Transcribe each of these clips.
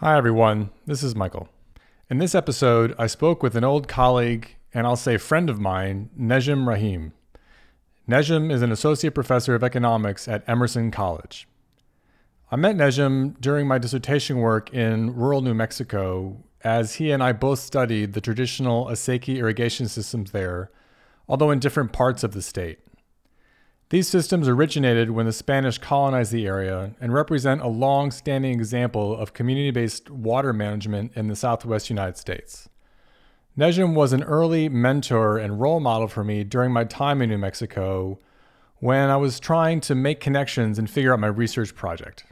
Hi, everyone. This is Michael. In this episode, I spoke with an old colleague and I'll say friend of mine, Nejem Raheem. Nejem is an associate professor of economics at Emerson College. I met Nejem during my dissertation work in rural New Mexico, as he and I both studied the traditional acequia irrigation systems there, although in different parts of the state. These systems originated when the Spanish colonized the area and represent a long standing example of community based water management in the southwest United States. Nejem was an early mentor and role model for me during my time in New Mexico when I was trying to make connections and figure out my research project.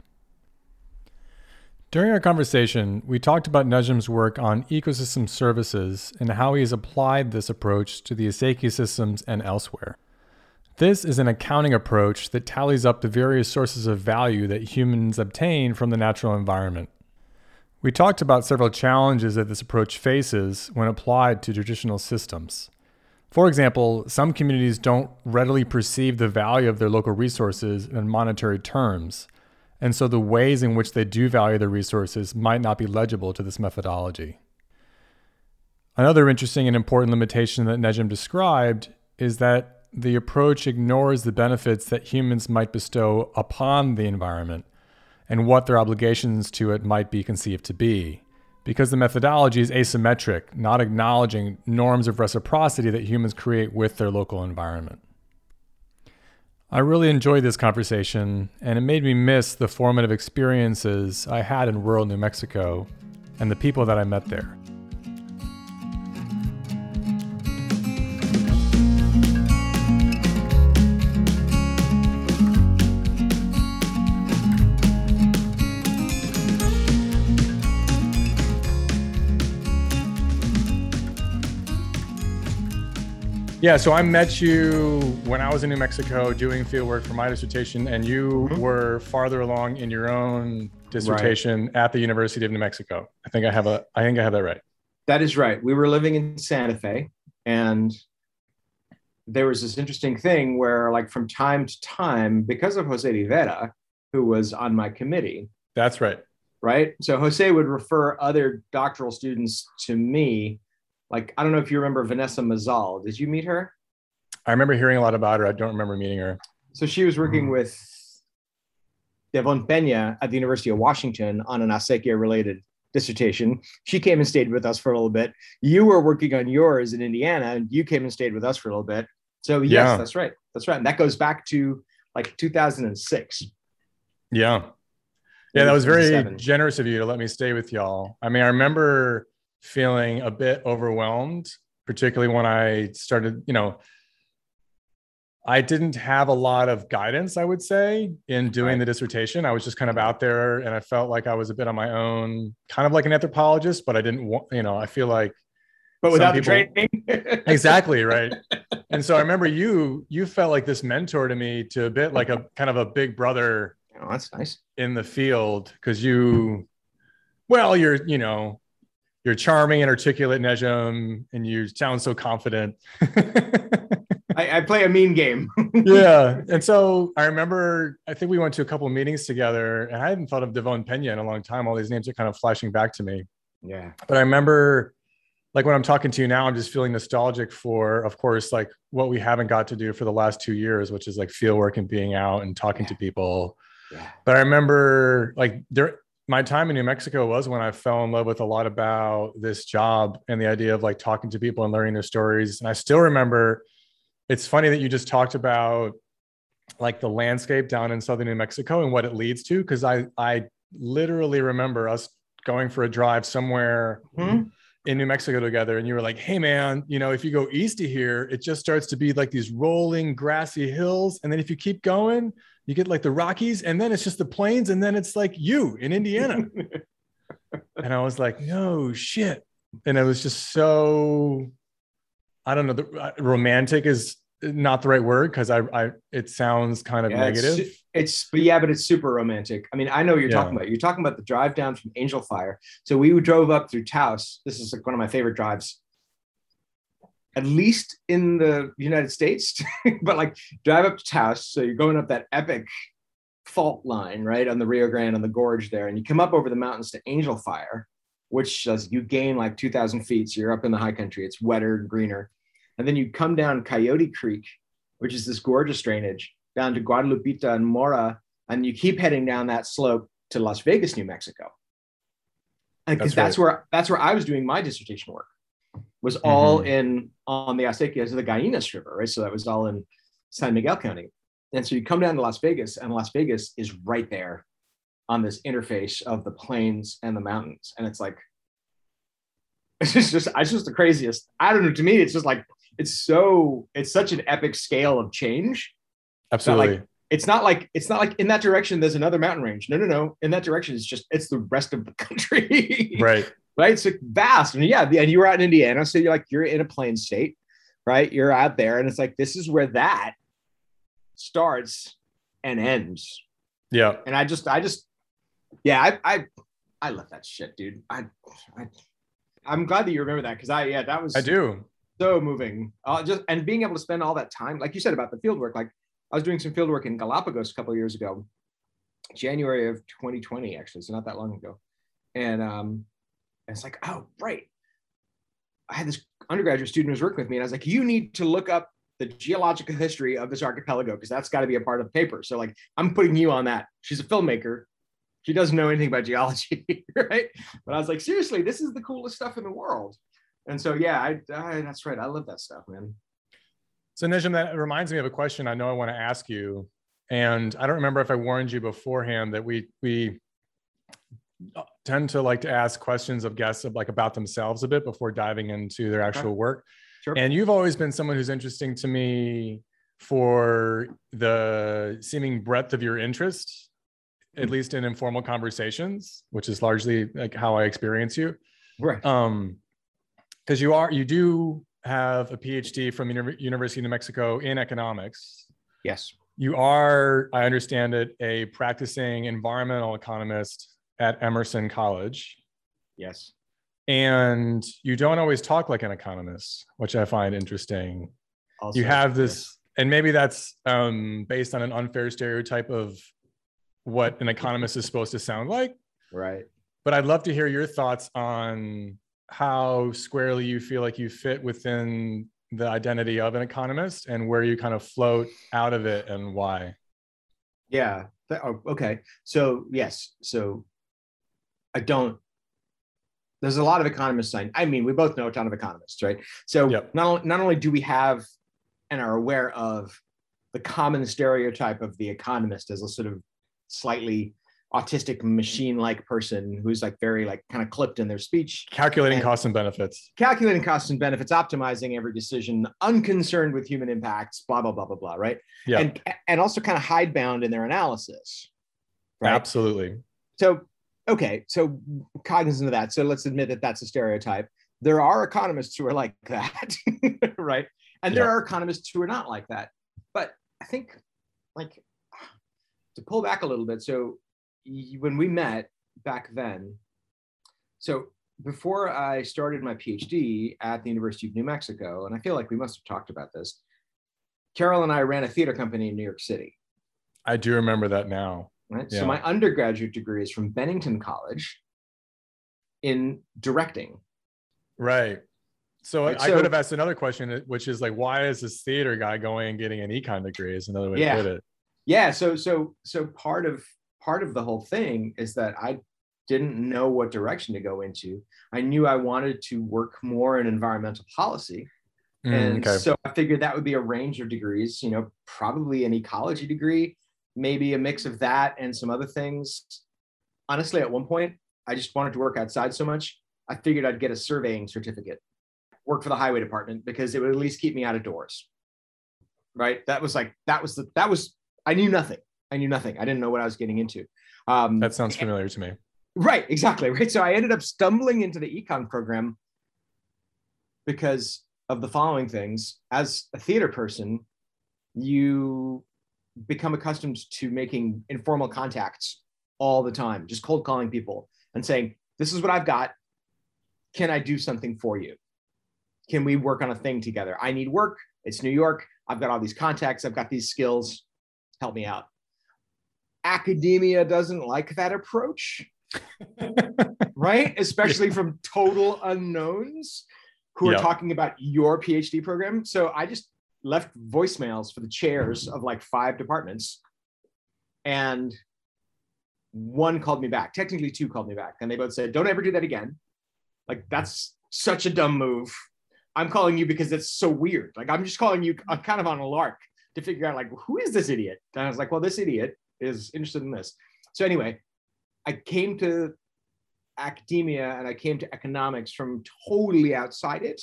During our conversation, we talked about Nejem's work on ecosystem services and how he has applied this approach to the acequia systems and elsewhere. This is an accounting approach that tallies up the various sources of value that humans obtain from the natural environment. We talked about several challenges that this approach faces when applied to traditional systems. For example, some communities don't readily perceive the value of their local resources in monetary terms, and so the ways in which they do value their resources might not be legible to this methodology. Another interesting and important limitation that Nejem described is that the approach ignores the benefits that humans might bestow upon the environment and what their obligations to it might be conceived to be, because the methodology is asymmetric, not acknowledging norms of reciprocity that humans create with their local environment. I really enjoyed this conversation, and it made me miss the formative experiences I had in rural New Mexico and the people that I met there. Yeah, so I met you when I was in New Mexico doing field work for my dissertation, and you mm-hmm. were farther along in your own dissertation right. at the University of New Mexico. I think I have a I think I have that right. That is right. We were living in Santa Fe, and there was this interesting thing where, like, from time to time, because of Jose Rivera, who was on my committee. That's right. Right. So Jose would refer other doctoral students to me like I don't know if you remember Vanessa Mazal. Did you meet her? I remember hearing a lot about her. I don't remember meeting her. So she was working mm. with Devon Pena at the University of Washington on an acequia related dissertation. She came and stayed with us for a little bit. You were working on yours in Indiana, and you came and stayed with us for a little bit. So yes, yeah. that's right. That's right. And that goes back to like 2006. Yeah. Yeah, that was very generous of you to let me stay with y'all. I mean, I remember feeling a bit overwhelmed, particularly when I started, you know, I didn't have a lot of guidance, I would say, in doing right. the dissertation. I was just kind of out there and I felt like I was a bit on my own, kind of like an anthropologist, but I didn't want, you know, I feel like but without people, the training. exactly, right. And so I remember you you felt like this mentor to me to a bit like a kind of a big brother. Oh, that's nice. In the field because you well, you're, you know, you're charming and articulate, Nejem, and you sound so confident. I, I, play a mean game. yeah. And so I remember, I think we went to a couple of meetings together, and I hadn't thought of Devon Pena in a long time. All these names are kind of flashing back to me. Yeah. But I remember, like when I'm talking to you now, I'm just feeling nostalgic for, of course, like what we haven't got to do for the last two years, which is like field work and being out and talking yeah. to people. Yeah. But I remember like there my time in New Mexico was when I fell in love with a lot about this job and the idea of like talking to people and learning their stories. And I still remember it's funny that you just talked about like the landscape down in southern New Mexico and what it leads to. Cause I I literally remember us going for a drive somewhere mm-hmm. in New Mexico together. And you were like, hey man, you know, if you go east of here, it just starts to be like these rolling grassy hills. And then if you keep going, you get like the Rockies, and then it's just the plains, and then it's like you in Indiana. and I was like, no shit. And it was just so, I don't know, the, uh, romantic is not the right word because I, I, it sounds kind of yeah, negative. It's, it's, but yeah, but it's super romantic. I mean, I know what you're yeah. talking about. You're talking about the drive down from Angel Fire. So we drove up through Taos. This is like one of my favorite drives at least in the United States, but like drive up to Taos. So you're going up that epic fault line, right, on the Rio Grande on the gorge there, and you come up over the mountains to Angel Fire, which does you gain like 2,000 feet, so you're up in the high country. It's wetter and greener, and then you come down Coyote Creek, which is this gorgeous drainage, down to Guadalupita and Mora, and you keep heading down that slope to Las Vegas, New Mexico. Because that's, that's right. where that's where I was doing my dissertation work. Was all mm-hmm. in on the acequias of the Gallinas River, right? So that was all in San Miguel County. And so you come down to Las Vegas, and Las Vegas is right there on this interface of the plains and the mountains. And it's like, it's just, it's just the craziest. I don't know. To me, it's just like, it's so, it's such an epic scale of change. Absolutely. Like, it's not like it's not like in that direction there's another mountain range. No, no, no. In that direction, it's just it's the rest of the country. right. Right. It's like vast. And yeah, and you were out in Indiana, so you're like you're in a plain state, right? You're out there, and it's like this is where that starts and ends. Yeah. And I just, I just, yeah, I, I, I love that shit, dude. I, I I'm glad that you remember that because I, yeah, that was. I do. So moving. Uh, just and being able to spend all that time, like you said about the field work, like I was doing some field work in Galapagos a couple of years ago, January of 2020, actually, so not that long ago. And um, and it's like, oh, right. I had this undergraduate student who was working with me, and I was like, you need to look up the geological history of this archipelago because that's got to be a part of the paper. So like, I'm putting you on that. She's a filmmaker. She doesn't know anything about geology, right? But I was like, seriously, this is the coolest stuff in the world. And so, yeah, I, I that's right. I love that stuff, man. So Nejem, that reminds me of a question I know I want to ask you. And I don't remember if I warned you beforehand that we we tend to like to ask questions of guests of like about themselves a bit before diving into their actual okay. work. Sure. And you've always been someone who's interesting to me for the seeming breadth of your interest, at least in informal conversations, which is largely like how I experience you. Right. Um, because you are you do have a PhD from University of New Mexico in economics. Yes. You are, I understand it, a practicing environmental economist at Emerson College. Yes. And you don't always talk like an economist, which I find interesting. Also, you have this, and maybe that's um, based on an unfair stereotype of what an economist is supposed to sound like. Right. But I'd love to hear your thoughts on how squarely you feel like you fit within the identity of an economist and where you kind of float out of it and why. Yeah. Oh, okay. So, yes. So I don't, there's a lot of economists. I, I mean, we both know a ton of economists, right? So yep. not, not only do we have and are aware of the common stereotype of the economist as a sort of slightly autistic machine-like person who's like very like kind of clipped in their speech calculating costs and benefits calculating costs and benefits optimizing every decision unconcerned with human impacts blah blah blah blah blah right yeah and and also kind of hidebound in their analysis right absolutely so okay so cognizant of that so let's admit that that's a stereotype there are economists who are like that right and there are economists who are not like that but i think like to pull back a little bit so when we met back then, so before I started my PhD at the University of New Mexico, and I feel like we must have talked about this, Carol and I ran a theater company in New York City. I do remember that now. Right. Yeah. So my undergraduate degree is from Bennington College in directing. Right. So right, I so, could have asked another question, which is like, why is this theater guy going and getting an econ degree? Is another way yeah. to put it. Yeah. So so so part of part of the whole thing is that I didn't know what direction to go into. I knew I wanted to work more in environmental policy. Mm, and okay. so I figured that would be a range of degrees, you know, probably an ecology degree, maybe a mix of that and some other things. Honestly, at one point, I just wanted to work outside so much, I figured I'd get a surveying certificate, work for the highway department because it would at least keep me out of doors. Right. That was like, that was the, that was, I knew nothing. I knew nothing. I didn't know what I was getting into. Um, that sounds familiar to me. Right, exactly. Right. So I ended up stumbling into the econ program because of the following things. As a theater person, you become accustomed to making informal contacts all the time, just cold calling people and saying, This is what I've got. Can I do something for you? Can we work on a thing together? I need work. It's New York. I've got all these contacts. I've got these skills. Help me out academia doesn't like that approach. right? Especially from total unknowns who are Yep. talking about your PhD program. So I just left voicemails for the chairs of like five departments. And one called me back. Technically, two called me back. And they both said, Don't ever do that again. Like, that's such a dumb move. I'm calling you because it's so weird. Like, I'm just calling you I'm kind of on a lark to figure out, like, who is this idiot? And I was like, Well, this idiot is interested in this. So, anyway, I came to academia and I came to economics from totally outside it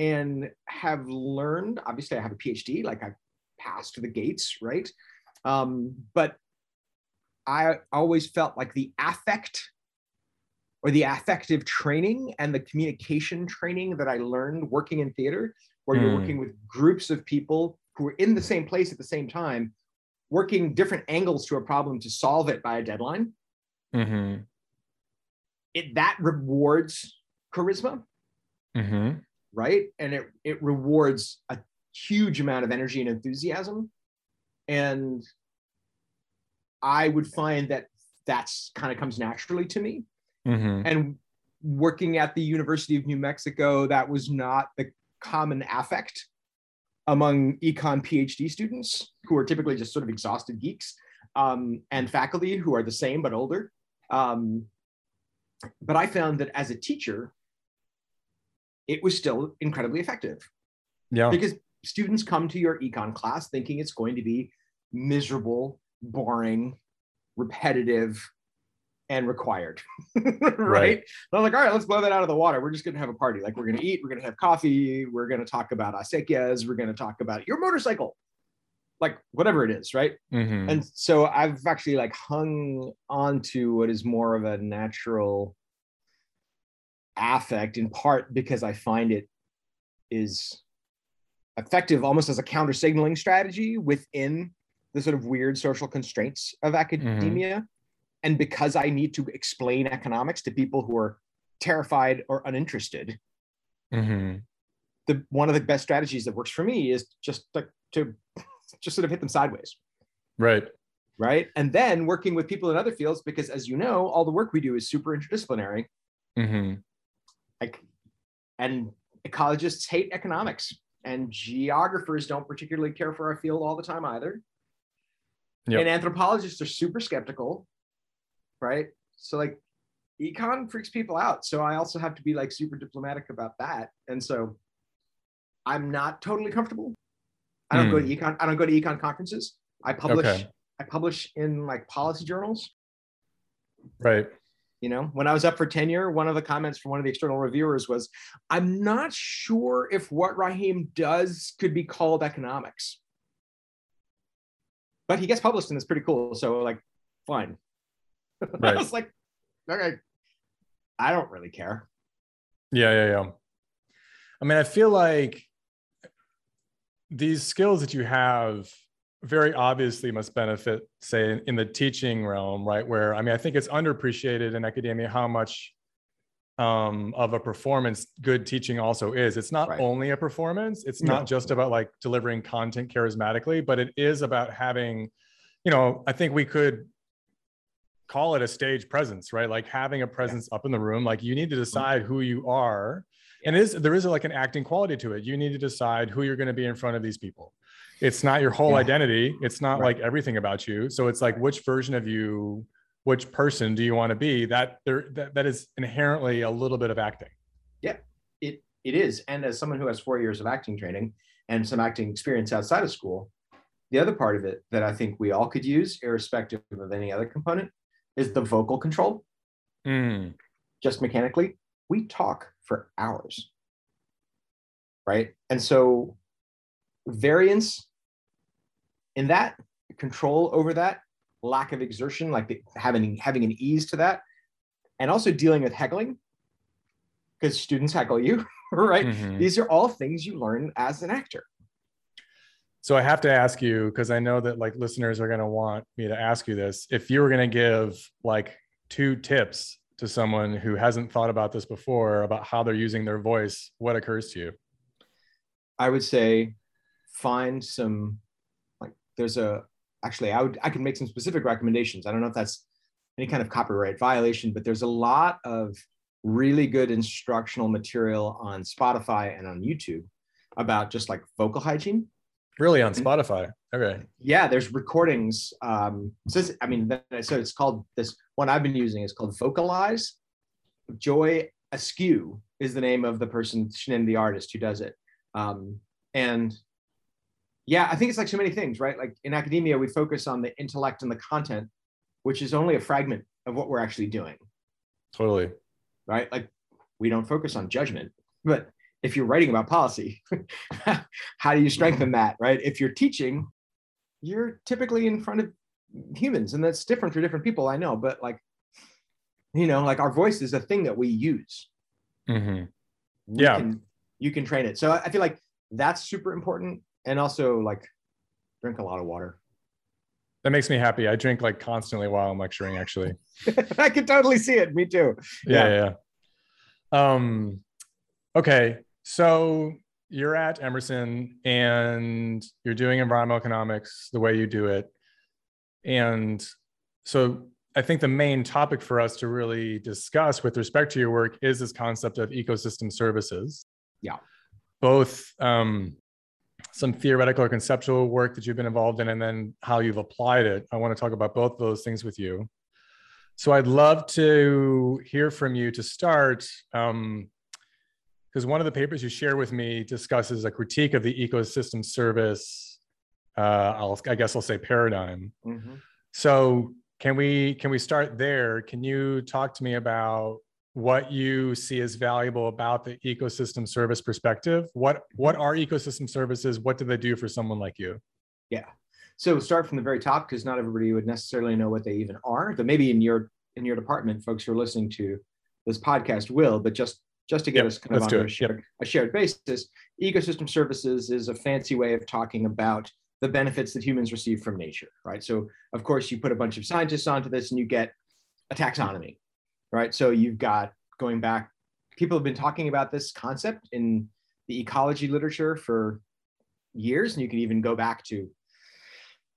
and have learned. Obviously, I have a PhD, like i've passed the gates, right? Um, but I always felt like the affect or the affective training and the communication training that I learned working in theater, where you're Hmm. working with groups of people who are in the same place at the same time, working different angles to a problem to solve it by a deadline Mm-hmm. it that rewards charisma Mm-hmm. Right? And it it rewards a huge amount of energy and enthusiasm. And i would find that that's kind of comes naturally to me. Mm-hmm. and working at the university of new mexico that was not the common affect among econ phd students who are typically just sort of exhausted geeks um, and faculty who are the same but older. Um, but i found that as a teacher it was still incredibly effective Yeah. because students come to your econ class thinking it's going to be miserable, boring, repetitive, and required. right? Right. They're like, all right, let's blow that out of the water. We're just going to have a party. Like, we're going to eat, we're going to have coffee, we're going to talk about acequias, we're going to talk about your motorcycle, like whatever it is, right? Mm-hmm. And so I've actually like hung on to what is more of a natural affect in part because I find it is effective almost as a counter signaling strategy within the sort of weird social constraints of academia. And because I need to explain economics to people who are terrified or uninterested, mm-hmm. the one of the best strategies that works for me is just to, to just sort of hit them sideways. Right. right? And then working with people in other fields, because as you know, all the work we do is super interdisciplinary. Mm-hmm. Like, and ecologists hate economics, and geographers don't particularly care for our field all the time either. Yep. And anthropologists are super skeptical, right? So like, econ freaks people out. So I also have to be like super diplomatic about that. And so I'm not totally comfortable. I don't go to hmm. econ. I don't go to econ conferences. I publish. Okay. I publish in like policy journals. Right. You know, when I was up for tenure, one of the comments from one of the external reviewers was, "I'm not sure if what Raheem does could be called economics." But he gets published and it's pretty cool. So like, fine. Right. I was like, okay, I don't really care. Yeah, yeah, yeah. I mean, I feel like these skills that you have very obviously must benefit, say, in, the teaching realm, right? Where I mean, I think it's underappreciated in academia how much um, of a performance good teaching also is. It's not Right. only a performance. It's No. not just about like delivering content charismatically, but it is about having, you know, I think we could call it a stage presence, right? Like having a presence up in the room. Like you need to decide who you are. And is there is like an acting quality to it. You need to decide who you're going to be in front of these people. It's not your whole Yeah. identity. It's not Right. like everything about you. So it's like which version of you, which person do you want to be? That there that, that is inherently a little bit of acting. Yeah, it it is. And as someone who has four years of acting training and some acting experience outside of school, the other part of it that I think we all could use, irrespective of any other component, is the vocal control. Mm, just mechanically, we talk for hours. Right. And so variance in that control over that lack of exertion, like the, having having an ease to that, and also dealing with heckling, because students heckle you, right? mhm. These are all things you learn as an actor. So I have to ask you because I know that like listeners are going to want me to ask you this. If you were going to give like two tips to someone who hasn't thought about this before about how they're using their voice, what occurs to you? I would say find some there's a actually, I would I can make some specific recommendations. I don't know if that's any kind of copyright violation, but there's a lot of really good instructional material on Spotify and on YouTube about just like vocal hygiene. Really on Spotify. Okay. Yeah, there's recordings. Um, so I mean, so it's called this one I've been using is called Vocalize. Joy Askew is the name of the person, Shannon, the artist who does it. Um, and yeah, I think it's like so many things, right? Like in academia, we focus on the intellect and the content, which is only a fragment of what we're actually doing. Totally. Right? Like we don't focus on judgment, but if you're writing about policy, how do you strengthen that, right? If you're teaching, you're typically in front of humans, and that's different for different people, I know, but like, you know, like our voice is a thing that we use. Mm-hmm. Yeah. Can, you can train it. So I feel like that's super important. And also, like, drink a lot of water. That makes me happy. I drink like constantly while I'm lecturing, actually. I can totally see it. Me too. Yeah, yeah. yeah. Um, okay. So you're at Emerson and you're doing environmental economics the way you do it. And so I think the main topic for us to really discuss with respect to your work is this concept of ecosystem services. Yeah. Both um, some theoretical or conceptual work that you've been involved in, and then how you've applied it. I want to talk about both those things with you. So I'd love to hear from you to start. Um, because one of the papers you share with me discusses a critique of the ecosystem service uh, I'll, I guess I'll say paradigm. Mm-hmm. So can we can we start there? Can you talk to me about what you see as valuable about the ecosystem service perspective? What what mm-hmm. are ecosystem services? What do they do for someone like you? Yeah. So start from the very top because not everybody would necessarily know what they even are. But maybe in your in your department, folks who are listening to this podcast will. But just just to get yep, us kind of on a shared, yep. a shared basis, ecosystem services is a fancy way of talking about the benefits that humans receive from nature, right? So, of course, you put a bunch of scientists onto this and you get a taxonomy, right? So, you've got going back, people have been talking about this concept in the ecology literature for years, and you can even go back to,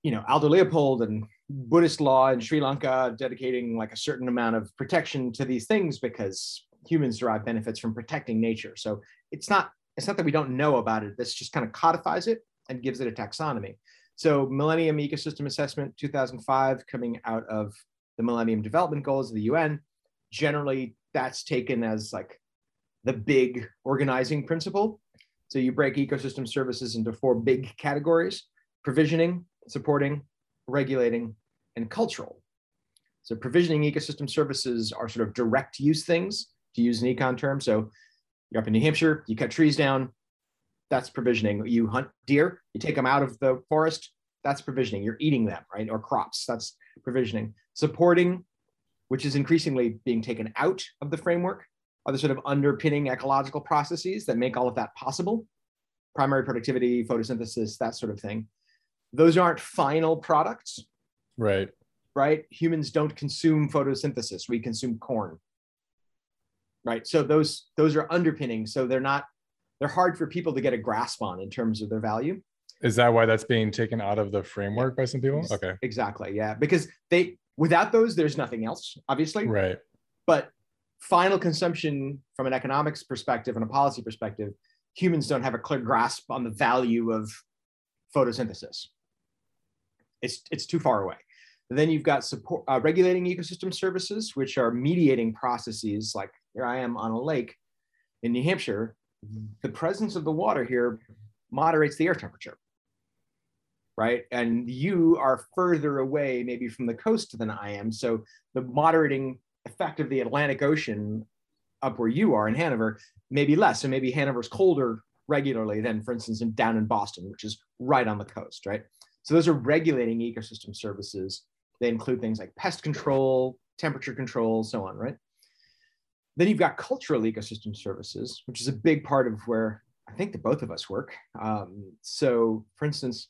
you know, Aldo Leopold and Buddhist law in Sri Lanka dedicating like a certain amount of protection to these things because humans derive benefits from protecting nature. So it's not it's not that we don't know about it. This just kind of codifies it and gives it a taxonomy. So Millennium Ecosystem Assessment 2005 coming out of the Millennium Development Goals of the UN. Generally, that's taken as like the big organizing principle. So you break ecosystem services into four big categories: provisioning, supporting, regulating, and cultural. So provisioning ecosystem services are sort of direct use things to use an econ term. So you're up in New Hampshire, you cut trees down, that's provisioning. You hunt deer, you take them out of the forest, that's provisioning. You're eating them, right? Or crops, that's provisioning. Supporting, which is increasingly being taken out of the framework, are the sort of underpinning ecological processes that make all of that possible. Primary productivity, photosynthesis, that sort of thing. Those aren't final products. Right. Right. Humans don't consume photosynthesis. We consume corn right so those those are underpinning so they're not they're hard for people to get a grasp on in terms of their value is that why that's being taken out of the framework by some people okay exactly yeah because they without those there's nothing else obviously. Right. But final consumption from an economics perspective and a policy perspective humans don't have a clear grasp on the value of photosynthesis. It's it's too far away. Then you've got support uh, regulating ecosystem services which are mediating processes. Like here I am on a lake in New Hampshire, the presence of the water here moderates the air temperature, right? And you are further away, maybe from the coast than I am. So the moderating effect of the Atlantic Ocean up where you are in Hanover may be less. So maybe Hanover's colder regularly than, for instance, in, down in Boston, which is right on the coast, right? So those are regulating ecosystem services. They include things like pest control, temperature control, so on, right? Then you've got cultural ecosystem services, which is a big part of where I think the both of us work. Um, so, for instance,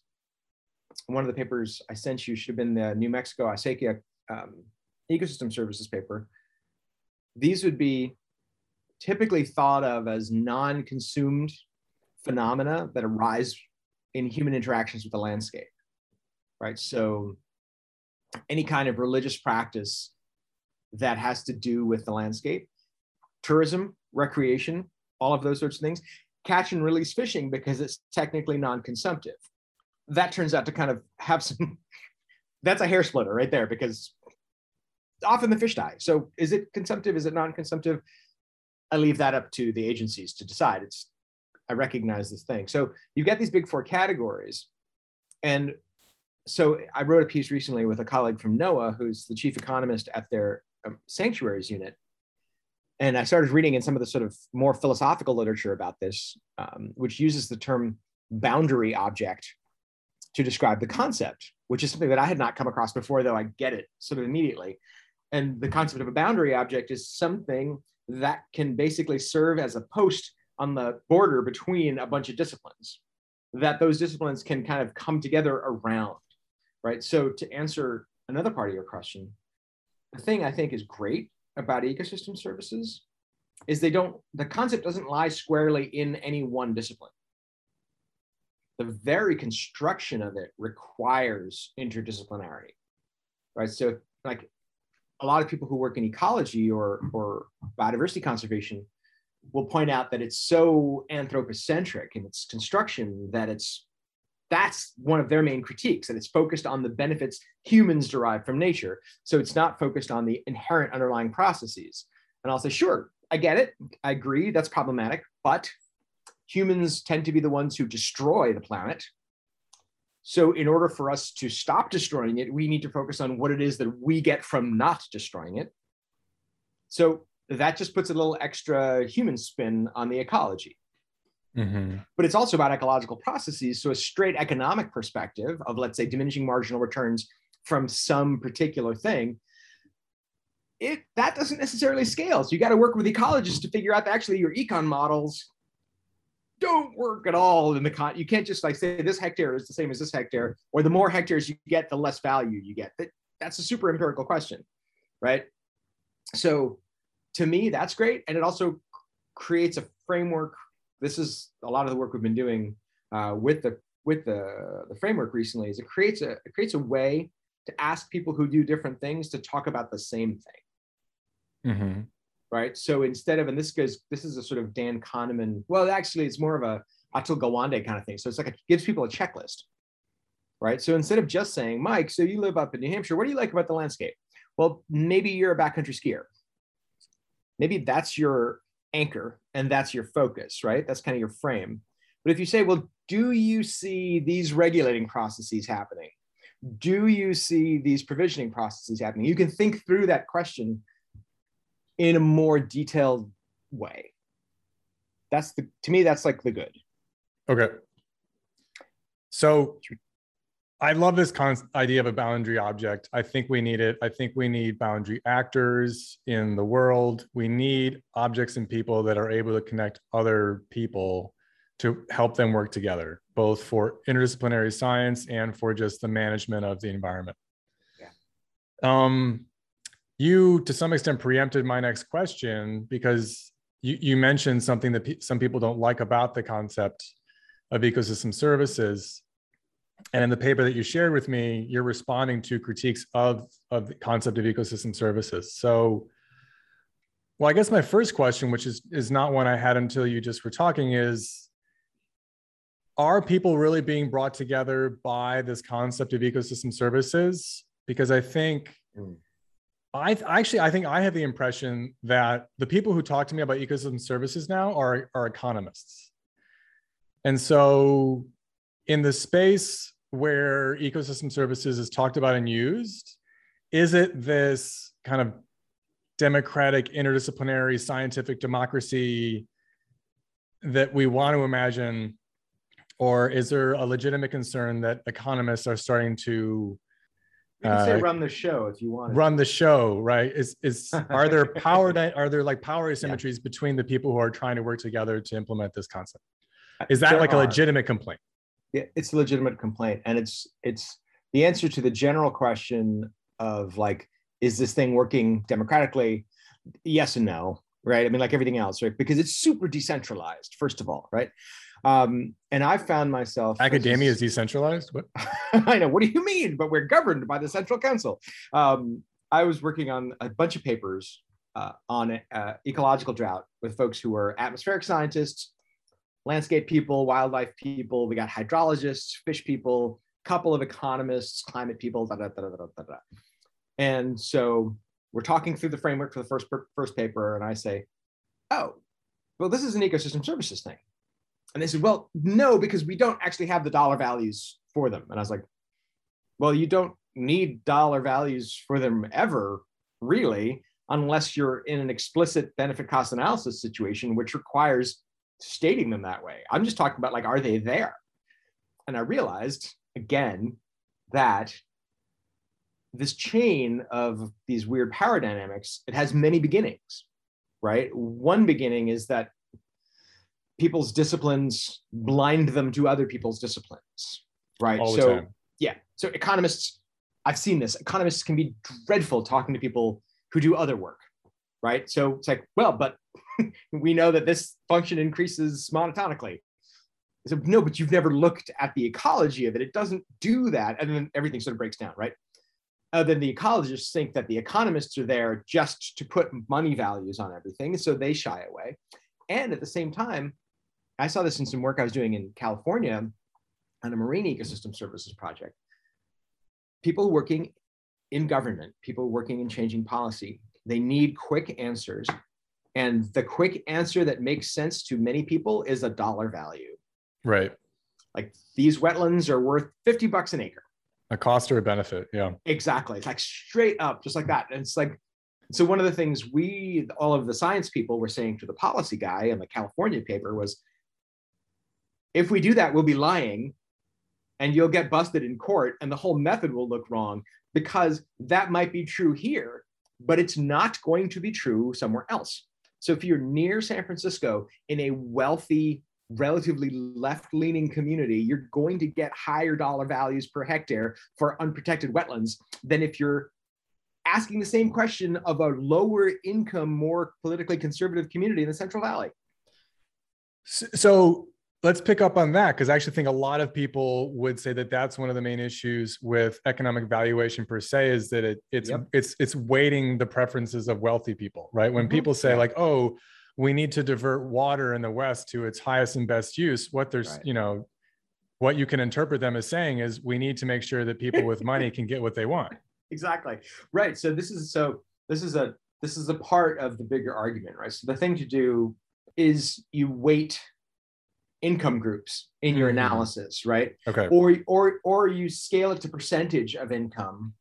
one of the papers I sent you should have been the New Mexico Acequia um, ecosystem services paper. These would be typically thought of as non-consumed phenomena that arise in human interactions with the landscape, right? So any kind of religious practice that has to do with the landscape, tourism, recreation, all of those sorts of things, catch and release fishing because it's technically non-consumptive. That turns out to kind of have some that's a hair splitter right there because often the fish die. So is it consumptive? Is it non-consumptive? I leave that up to the agencies to decide. It's I recognize this thing. So you get these big four categories. And so I wrote a piece recently with a colleague from NOAA, who's the chief economist at their um, sanctuaries unit. And I started reading in some of the sort of more philosophical literature about this, um, which uses the term boundary object to describe the concept, which is something that I had not come across before, though I get it sort of immediately. And the concept of a boundary object is something that can basically serve as a post on the border between a bunch of disciplines that those disciplines can kind of come together around right so to answer another part of your question the thing i think is great about ecosystem services is they don't the concept doesn't lie squarely in any one discipline the very construction of it requires interdisciplinarity right? So like a lot of people who work in ecology or or biodiversity conservation will point out that it's so anthropocentric in its construction that it's that's one of their main critiques that it's focused on the benefits humans derive from nature. So it's not focused on the inherent underlying processes. And i'll say sure i get it. I agree that's problematic. But humans tend to be the ones who destroy the planet so in order for us to stop destroying it we need to focus on what it is that we get from not destroying it so that just puts a little extra human spin on the ecology. Mm-hmm. But it's also about ecological processes. So, a straight economic perspective of, let's say, diminishing marginal returns from some particular thing, it that doesn't necessarily scale. So, you got to work with ecologists to figure out that actually your econ models don't work at all in the con. You can't just like say this hectare is the same as this hectare, or the more hectares you get, the less value you get. That, that's a super empirical question, right? So, to me, that's great. And it also creates a framework. This is a lot of the work we've been doing uh, with the with the, the framework recently is it creates a it creates a way to ask people who do different things to talk about the same thing. Mm-hmm. Right. So instead of, and this goes, this is a sort of Dan Kahneman, well, actually, it's more of a Atul Gawande kind of thing. So it's like it gives people a checklist. Right. So instead of just saying, Mike, so you live up in New Hampshire, what do you like about the landscape? Well, maybe you're a backcountry skier maybe that's your anchor and that's your focus, right? That's kind of your frame. But if you say, well, do you see these regulating processes happening? Do you see these provisioning processes happening? You can think through that question in a more detailed way. That's the, to me, that's like the good. Okay. So I love this con- idea of a boundary object. I think we need it. I think we need boundary actors in the world. We need objects and people that are able to connect other people to help them work together, both for interdisciplinary science and for just the management of the environment. Yeah. Um, you, to some extent, preempted my next question because you, you mentioned something that pe- some people don't like about the concept of ecosystem services and in the paper that you shared with me, you're responding to critiques of, of the concept of ecosystem services. So, well, I guess my first question, which is, is not one I had until you just were talking, is are people really being brought together by this concept of ecosystem services? Because I think mm. I actually I think I have the impression that the people who talk to me about ecosystem services now are, are economists. And so in the space where ecosystem services is talked about and used, is it this kind of democratic, interdisciplinary, scientific democracy that we want to imagine? Or is there a legitimate concern that economists are starting to you can say uh, run the show if you want. Run the show, right? Is is are there power that are there like power asymmetries yeah. between the people who are trying to work together to implement this concept? Is that there like are. a legitimate complaint? Yeah, it's a legitimate complaint and it's it's the answer to the general question of like is this thing working democratically yes and no right i mean like everything else right because it's super decentralized first of all right Um, and I found myself academia is decentralized. What? I know. What do you mean? But we're governed by the Central Council. Um, I was working on a bunch of papers uh, on uh, ecological drought with folks who were atmospheric scientists, landscape people, wildlife people. We got hydrologists, fish people, couple of economists, climate people, da, da, da, da, da, da. And so we're talking through the framework for the first first paper, and I say, "Oh, well, this is an ecosystem services thing." And they said, "Well, no, because we don't actually have the dollar values for them." And I was like, "Well, you don't need dollar values for them ever, really, unless you're in an explicit benefit cost analysis situation, which requires stating them that way. I'm just talking about like, are they there?" And I realized again that this chain of these weird power dynamics it has many beginnings right one beginning is that people's disciplines blind them to other people's disciplines right All so yeah so economists i've seen this economists can be dreadful talking to people who do other work right so it's like well but we know that this function increases monotonically so no, but you've never looked at the ecology of it. It doesn't do that. And then everything sort of breaks down, right? Uh, then the ecologists think that the economists are there just to put money values on everything. So they shy away. And at the same time, I saw this in some work I was doing in California on a marine ecosystem services project. People working in government, people working in changing policy, they need quick answers. And the quick answer that makes sense to many people is a dollar value Right. like these wetlands are worth 50 bucks an acre. A cost or a benefit. Yeah. Exactly. It's like straight up, just like that. And it's like, so one of the things we, all of the science people were saying to the policy guy in the California paper was, if we do that, we'll be lying and you'll get busted in court and the whole method will look wrong because that might be true here, but it's not going to be true somewhere else. So if you're near San Francisco in a wealthy relatively left-leaning community, you're going to get higher dollar values per hectare for unprotected wetlands than if you're asking the same question of a lower income, more politically conservative community in the Central Valley. So let's pick up on that because I actually think a lot of people would say that that's one of the main issues with economic valuation per se is that it, it's Yep. it's it's weighting the preferences of wealthy people, right? When Mhm. people say Yeah. like, "Oh, we need to divert water in the West to its highest and best use," what there's Right. you know what you can interpret them as saying is we need to make sure that people with money can get what they want. exactly right so this is so this is a this is a part of the bigger argument right so the thing to do is you weight income groups in your Mhm. analysis right Okay. or or or you scale it to percentage of income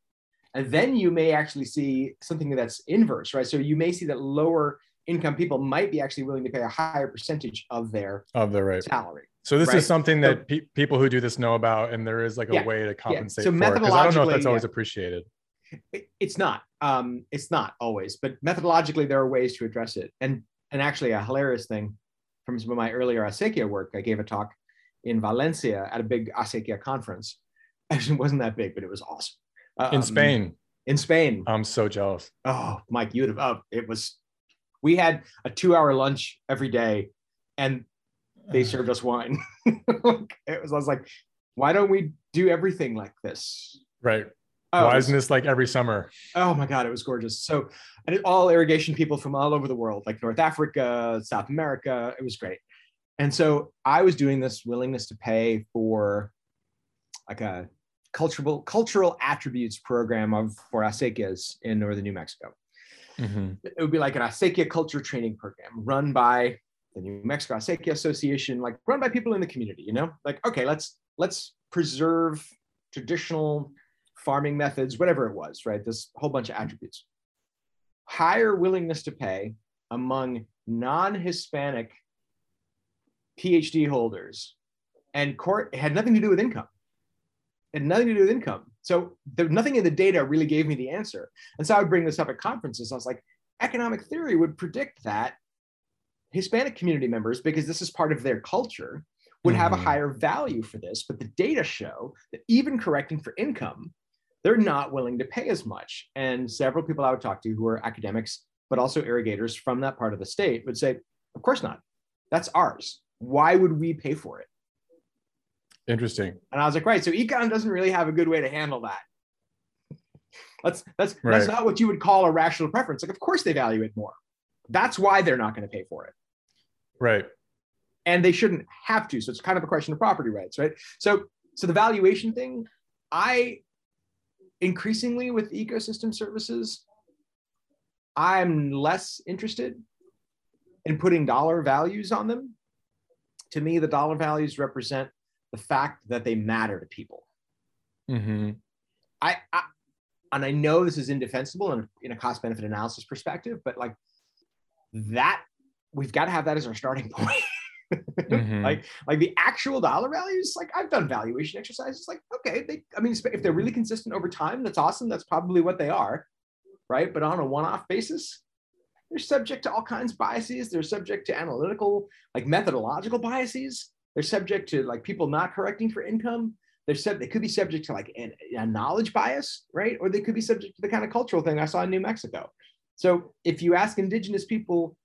and then you may actually see something that's inverse right so you may see that lower income people might be actually willing to pay a higher percentage of their Of their right. salary So this Right. is something So- that pe- people who do this know about, and there is like a Yeah. way to compensate yeah. So for it. 'Cause I don't know if that's always yeah. appreciated. It- it's not um it's not always but methodologically there are ways to address it and and actually a hilarious thing from some of my earlier acequia work i gave a talk in valencia at a big acequia conference. Actually it wasn't that big but it was awesome. In Um, Spain, in spain. I'm so jealous. oh mike you'd have oh, it was we had a two hour lunch every day and they served us wine. It was i was like why don't we do everything like this? Right. Oh, Why isn't this like every summer? Oh my God, it was gorgeous. So, and all irrigation people from all over the world, like North Africa, South America. It was great. And so I was doing this willingness to pay for like a cultural cultural attributes program of for acequias in northern New Mexico. Mhm. It would be like an acequia culture training program run by the New Mexico Acequia Association, like run by people in the community, you know, like, okay, let's, let's preserve traditional farming methods, whatever it was, right? This whole bunch of attributes. Higher willingness to pay among non-Hispanic PhD holders and court had nothing to do with income. It had nothing to do with income. So there, nothing in the data really gave me the answer. And so I would bring this up at conferences. I was like, economic theory would predict that Hispanic community members, because this is part of their culture, would have a Mhm. higher value for this. But the data show that even correcting for income, they're mm-hmm. not willing to pay as much. And several people I would talk to who are academics, but also irrigators from that part of the state would say, of course not. That's ours. Why would we pay for it? Interesting. And I was like, right. So econ doesn't really have a good way to handle that. That's that's Right. that's not what you would call a rational preference. Like, of course they value it more. That's why they're not going to pay for it. Right. and they shouldn't have to. So it's kind of a question of property rights, right? So so the valuation thing, I increasingly with ecosystem services, I'm less interested in putting dollar values on them. To me, the dollar values represent the fact that they matter to people. hmm I, I and I know this is indefensible in, in a cost benefit analysis perspective, but like that, we've got to have that as our starting point. Mhm. like like the actual dollar values like i've done valuation exercises like okay they i mean if they're really consistent over time that's awesome that's probably what they are right? But on a one-off basis they're subject to all kinds of biases they're subject to analytical like methodological biases they're subject to like people not correcting for income they're sub- they could be subject to like an- a knowledge bias right? Or they could be subject to the kind of cultural thing i saw in new mexico. So if you ask indigenous people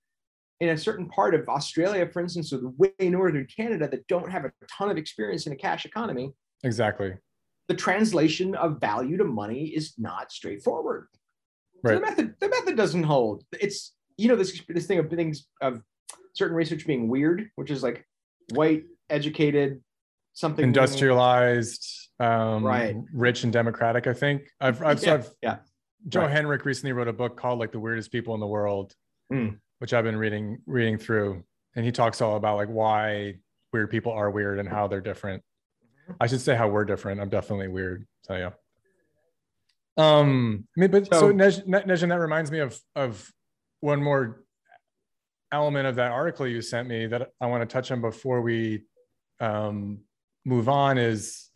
in a certain part of Australia, for instance, or the way northern Canada that don't have a ton of experience in a cash economy, Exactly. the translation of value to money is not straightforward. So Right. the method, the method doesn't hold. It's you know this this thing of things of certain research being weird, which is like white, educated, something Industrialized, um, Right. rich and democratic. I think I've I've, so Yeah, I've yeah. Joe Right. Henrich recently wrote a book called like the weirdest people in the world, Mm. Which I've been reading reading through, and he talks all about like why weird people are weird and how they're different. Mm-hmm. I should say how we're different. I'm definitely weird. So yeah. Um, I mean, but so, So- Nej, Ne- Nejem, that reminds me of of one more element of that article you sent me that I want to touch on before we um, move on is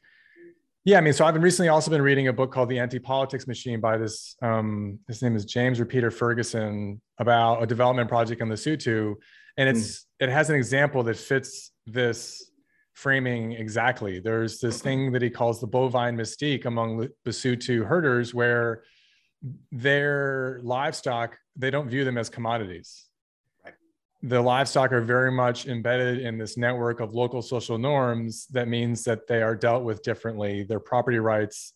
yeah, I mean, so I've been recently also been reading a book called The Anti-Politics Machine by this um, his name is James or Peter Ferguson about a development project on Lesotho, and it's it has an example that fits this framing exactly. There's this thing that he calls the bovine mystique among Lesotho herders, where their livestock they don't view them as commodities. The livestock are very much embedded in this network of local social norms. That means that they are dealt with differently. Their property rights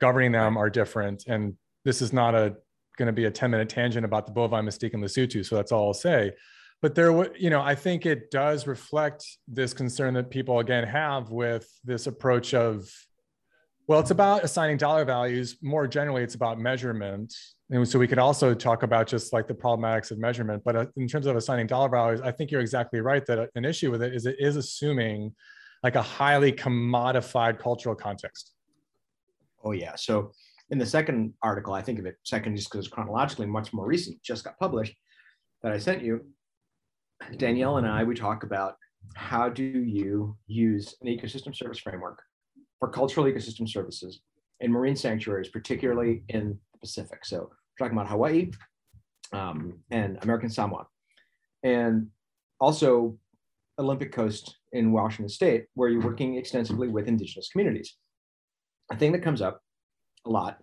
governing them are different. And this is not a going to be a 10 minute tangent about the bovine mystique in Lesotho. So that's all I'll say. But there, you know, I think it does reflect this concern that people again have with this approach of, well, it's about assigning dollar values. More generally, it's about measurement. And so we could also talk about just like the problematics of measurement. But uh, in terms of assigning dollar values, I think you're exactly right that an issue with it is it is assuming like a highly commodified cultural context. Oh yeah. So in the second article, I think of it second just because it's chronologically much more recent, just got published, that I sent you. Danielle and I, we talk about how do you use an ecosystem service framework for cultural ecosystem services in marine sanctuaries, particularly in Pacific. So talking about Hawaii um, and American Samoa, and also Olympic Coast in Washington State, where you're working extensively with indigenous communities. A thing that comes up a lot,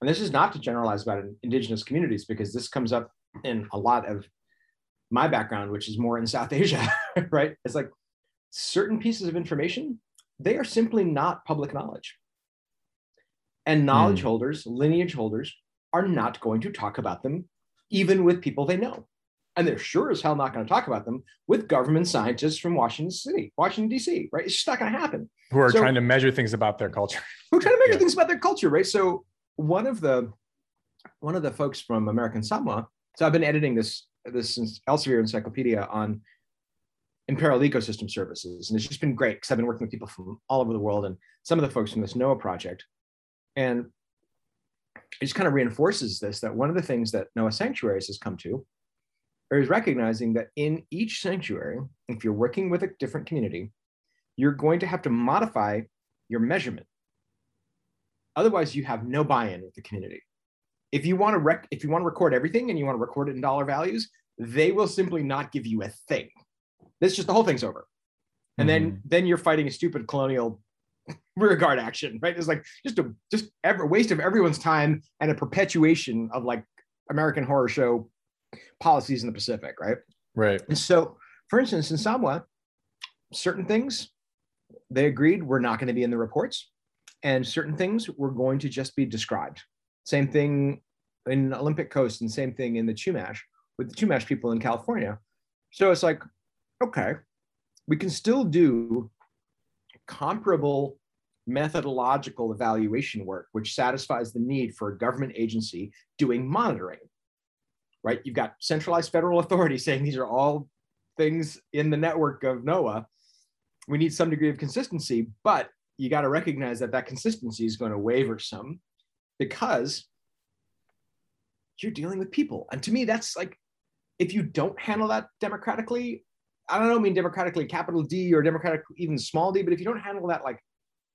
and this is not to generalize about indigenous communities because this comes up in a lot of my background, which is more in South Asia, right? It's like certain pieces of information, they are simply not public knowledge. And knowledge Hmm. holders, lineage holders, are not going to talk about them, even with people they know. And they're sure as hell not going to talk about them with government scientists from Washington City, Washington, D.C., right? It's just not going to happen Who are So- trying to measure things about their culture. who are trying to measure Yeah. things about their culture, right? So one of the one of the folks from American Samoa. So I've been editing this this Elsevier encyclopedia on imperial ecosystem services, and it's just been great because I've been working with people from all over the world and some of the folks from this NOAA project, and it just kind of reinforces this that one of the things that NOAA sanctuaries has come to is recognizing that in each sanctuary, if you're working with a different community, you're going to have to modify your measurement Otherwise, you have no buy-in with the community. If you want to rec- if you want to record everything and you want to record it in dollar values, they will simply not give you a thing. This just the whole thing's over. And then mm-hmm. then you're fighting a stupid colonial rear guard action, right? It's like just a just ever waste of everyone's time and a perpetuation of like American horror show policies in the Pacific, right? Right. And so for instance, in Samoa, certain things they agreed were not going to be in the reports, and certain things were going to just be described. Same thing in Olympic Coast, and same thing in the Chumash with the Chumash people in California. So it's like, okay, we can still do comparable methodological evaluation work, which satisfies the need for a government agency doing monitoring. Right? You've got centralized federal authority saying these are all things in the network of NOAA. We need some degree of consistency, but you got to recognize that that consistency is going to waver some because you're dealing with people. And to me, that's like, if you don't handle that democratically, I don't know, I mean democratically, capital D or democratic, even small d, but if you don't handle that like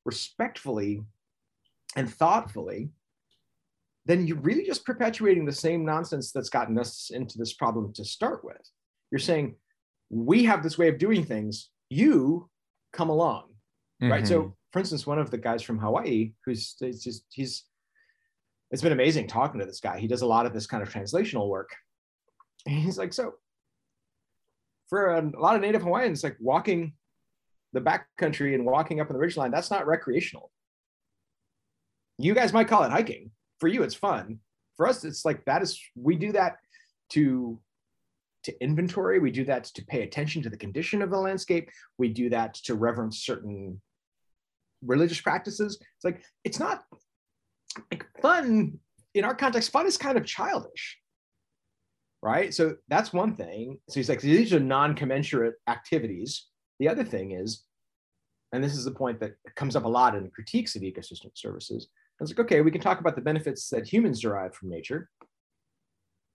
respectfully and thoughtfully, then you're really just perpetuating the same nonsense that's gotten us into this problem to start with. You're saying, we have this way of doing things, you come along, mm-hmm. right? So, mm-hmm. for instance, one of the guys from Hawaii, who's it's just, he's, it's been amazing talking to this guy. He does a lot of this kind of translational work. And he's like, so for a, lot of Native Hawaiians, like walking the backcountry and walking up in the ridgeline, that's not recreational. You guys might call it hiking. For you, it's fun. For us, it's like that is we do that to to inventory. We do that to pay attention to the condition of the landscape. We do that to reverence certain religious practices. It's like it's not like fun in our context. Fun is kind of childish right? So that's one thing. So he's like, these are non-commensurate activities. The other thing is, and this is the point that comes up a lot in critiques of ecosystem services. I was like, okay, we can talk about the benefits that humans derive from nature.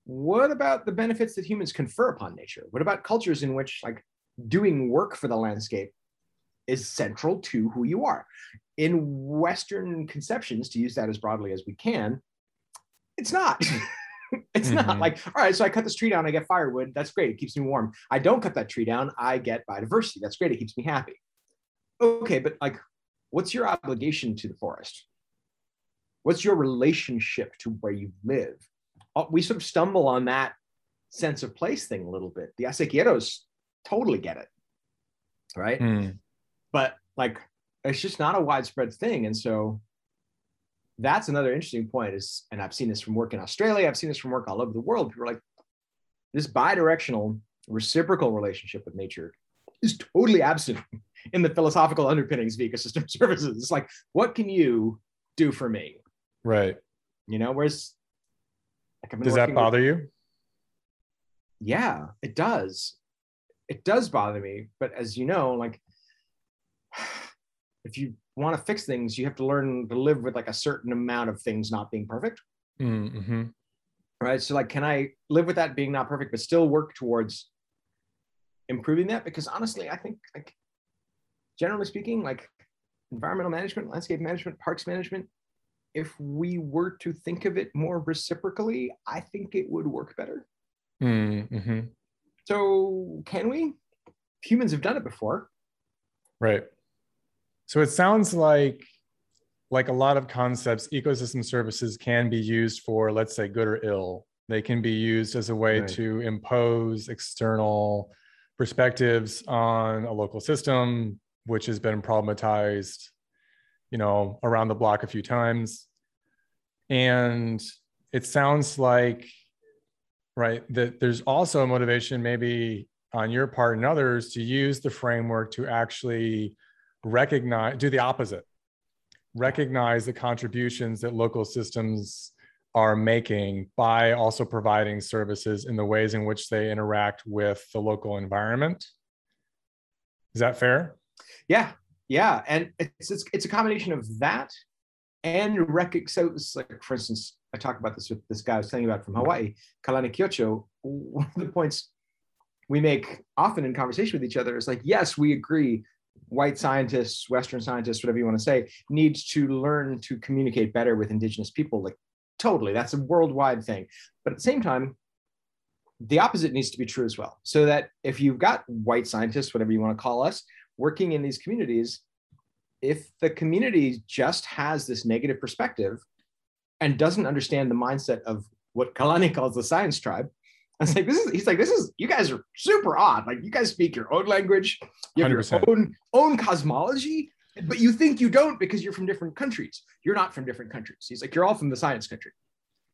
What about the benefits that humans confer upon nature? What about cultures in which like doing work for the landscape is central to who you are? In Western conceptions, to use that as broadly as we can, it's not. it's mm-hmm. not like, all right, so I cut this tree down, I get firewood. That's great. It keeps me warm. I don't cut that tree down, I get biodiversity. That's great. It keeps me happy. Okay, but like, what's your obligation to the forest? What's your relationship to where you live? Uh, we sort of stumble on that sense of place thing a little bit. The Acequieros totally get it, right? Mm. But like, it's just not a widespread thing. And so that's another interesting point is, and I've seen this from work in Australia, I've seen this from work all over the world. People are like, this bidirectional reciprocal relationship with nature is totally absent in the philosophical underpinnings of ecosystem services. It's like, what can you do for me? Right. You know, whereas like does that bother with, you? Yeah, it does. It does bother me. But as you know, like if you want to fix things, you have to learn to live with like a certain amount of things not being perfect. Mm-hmm. Right. So, like, can I live with that being not perfect, but still work towards improving that? Because honestly, I think, like, generally speaking, like environmental management, landscape management, parks management, if we were to think of it more reciprocally, I think it would work better. Mm-hmm. So, can we? Humans have done it before. Right. So it sounds like like a lot of concepts, ecosystem services can be used for, let's say, good or ill. They can be used as a way right. to impose external perspectives on a local system, which has been problematized, you know, around the block a few times. And it sounds like, right, that there's also a motivation, maybe on your part and others, to use the framework to actually recognize do the opposite. Recognize the contributions that local systems are making by also providing services in the ways in which they interact with the local environment. Is that fair? Yeah yeah and it's it's, it's a combination of that and rec- so it's like for instance i talked about this with this guy i was telling you about from hawaii kalani kyocho. One of the points we make often in conversation with each other is like yes we agree white scientists, Western scientists, whatever you want to say, needs to learn to communicate better with indigenous people. Like totally, that's a worldwide thing. But at the same time, the opposite needs to be true as well. So that if you've got white scientists, whatever you want to call us, working in these communities, if the community just has this negative perspective and doesn't understand the mindset of what Kalani calls the science tribe, I was like, this is he's like, this is you guys are super odd. Like you guys speak your own language, you have 100%. your own own cosmology, but you think you don't because you're from different countries. You're not from different countries. He's like, you're all from the science country.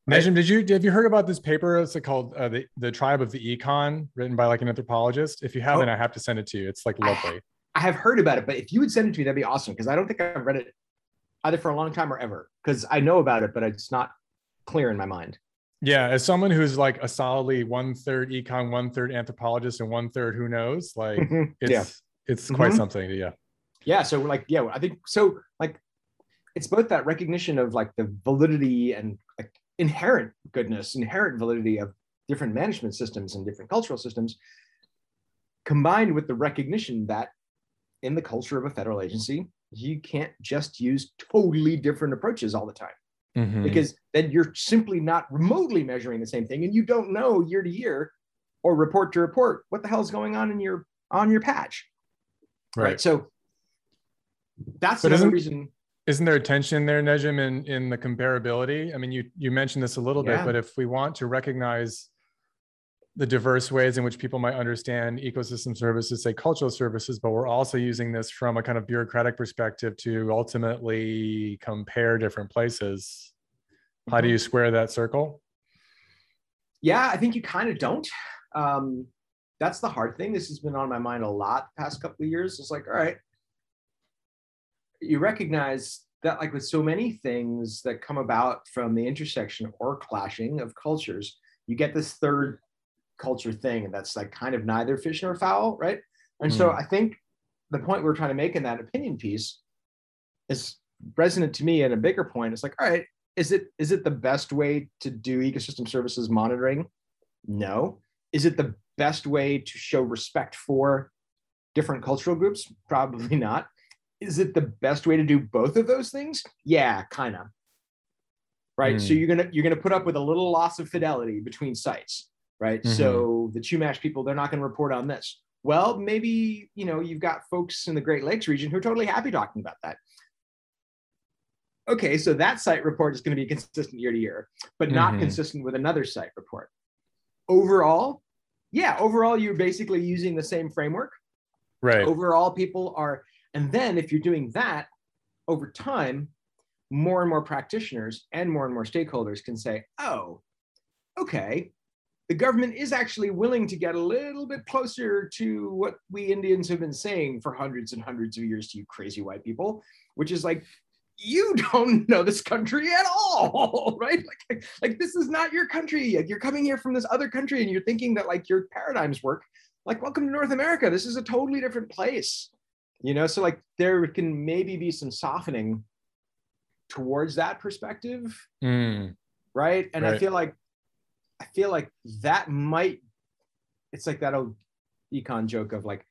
Right. Nejem, did you have you heard about this paper? It's called uh, the the Tribe of the Econ, written by like an anthropologist. If you haven't, Oh. I have to send it to you. It's like I- lovely. I have heard about it, but if you would send it to me, that'd be awesome because I don't think I've read it either for a long time or ever. Because I know about it, but it's not clear in my mind. Yeah, as someone who's like a solidly one third econ, one third anthropologist, and one third who knows, like it's yeah. it's quite Mhm. something. Yeah. yeah so like yeah i think so like it's both that recognition of like the validity and like inherent goodness inherent validity of different management systems and different cultural systems combined with the recognition that in the culture of a federal agency you can't just use totally different approaches all the time Mhm. because then you're simply not remotely measuring the same thing and you don't know year to year or report to report what the hell's going on in your on your patch right, right. so that's But another reason Isn't there a tension there, Nejem, in in the comparability? I mean, you you mentioned this a little bit, but if we want to recognize the diverse ways in which people might understand ecosystem services, say cultural services, but we're also using this from a kind of bureaucratic perspective to ultimately compare different places. How do you square that circle? yeah i think you kind of don't um that's the hard thing this has been on my mind a lot the past couple of years it's like all right you recognize that like with so many things that come about from the intersection or clashing of cultures you get this third culture thing and that's like kind of neither fish nor fowl right? And so Mm. i think the point we're trying to make in that opinion piece is resonant to me at a bigger point. It's like all right is it is it the best way to do ecosystem services monitoring? No. Is it the best way to show respect for different cultural groups? Probably not. Is it the best way to do both of those things? Yeah kind of right? So Hmm. you're gonna you're gonna put up with a little loss of fidelity between sites right? So the chumash people they're not going to report on this. Well maybe you know you've got folks in the great lakes region who are totally happy talking about that. Okay so that site report is going to be consistent year to year but not Mhm. consistent with another site report. Overall yeah overall you're basically using the same framework. Right. overall people are and then if you're doing that over time more and more practitioners and more and more stakeholders can say oh okay the government is actually willing to get a little bit closer to what we indians have been saying for hundreds and hundreds of years to you crazy white people which is like you don't know this country at all right? Like, like this is not your country Like, you're coming here from this other country and you're thinking that like your paradigms work. Like welcome to north america. This is a totally different place you know? So like there can maybe be some softening towards that perspective Mm. right? And i feel like i feel like that might it's like that old econ joke of like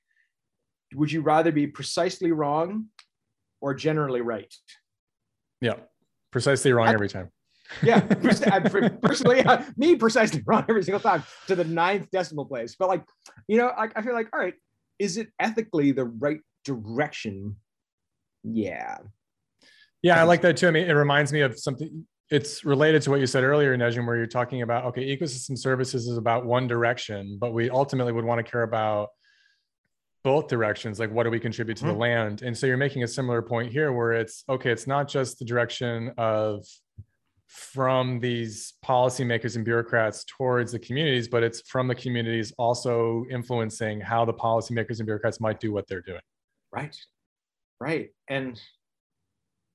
would you rather be precisely wrong or generally right Yeah. Precisely wrong every time. yeah I- personally uh, me precisely wrong every single time to the ninth decimal place but like you know like i feel like all right is it ethically the right direction yeah Yeah, I like that too. I mean, it reminds me of something. It's related to what you said earlier, Nejem, where you're talking about okay, ecosystem services is about one direction, but we ultimately would want to care about both directions. Like, what do we contribute to the Mhm. land? And so you're making a similar point here, where it's okay, it's not just the direction of from these policymakers and bureaucrats towards the communities, but it's from the communities also influencing how the policymakers and bureaucrats might do what they're doing. right right and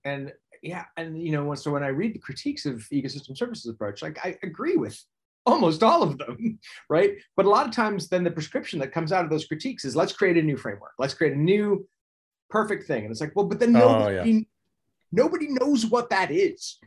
and yeah and you know so when i read the critiques of ecosystem services approach like i agree with almost all of them right? But a lot of times then the prescription that comes out of those critiques is let's create a new framework. Let's create a new perfect thing. And it's like well but then Oh, nobody, nobody knows what that is.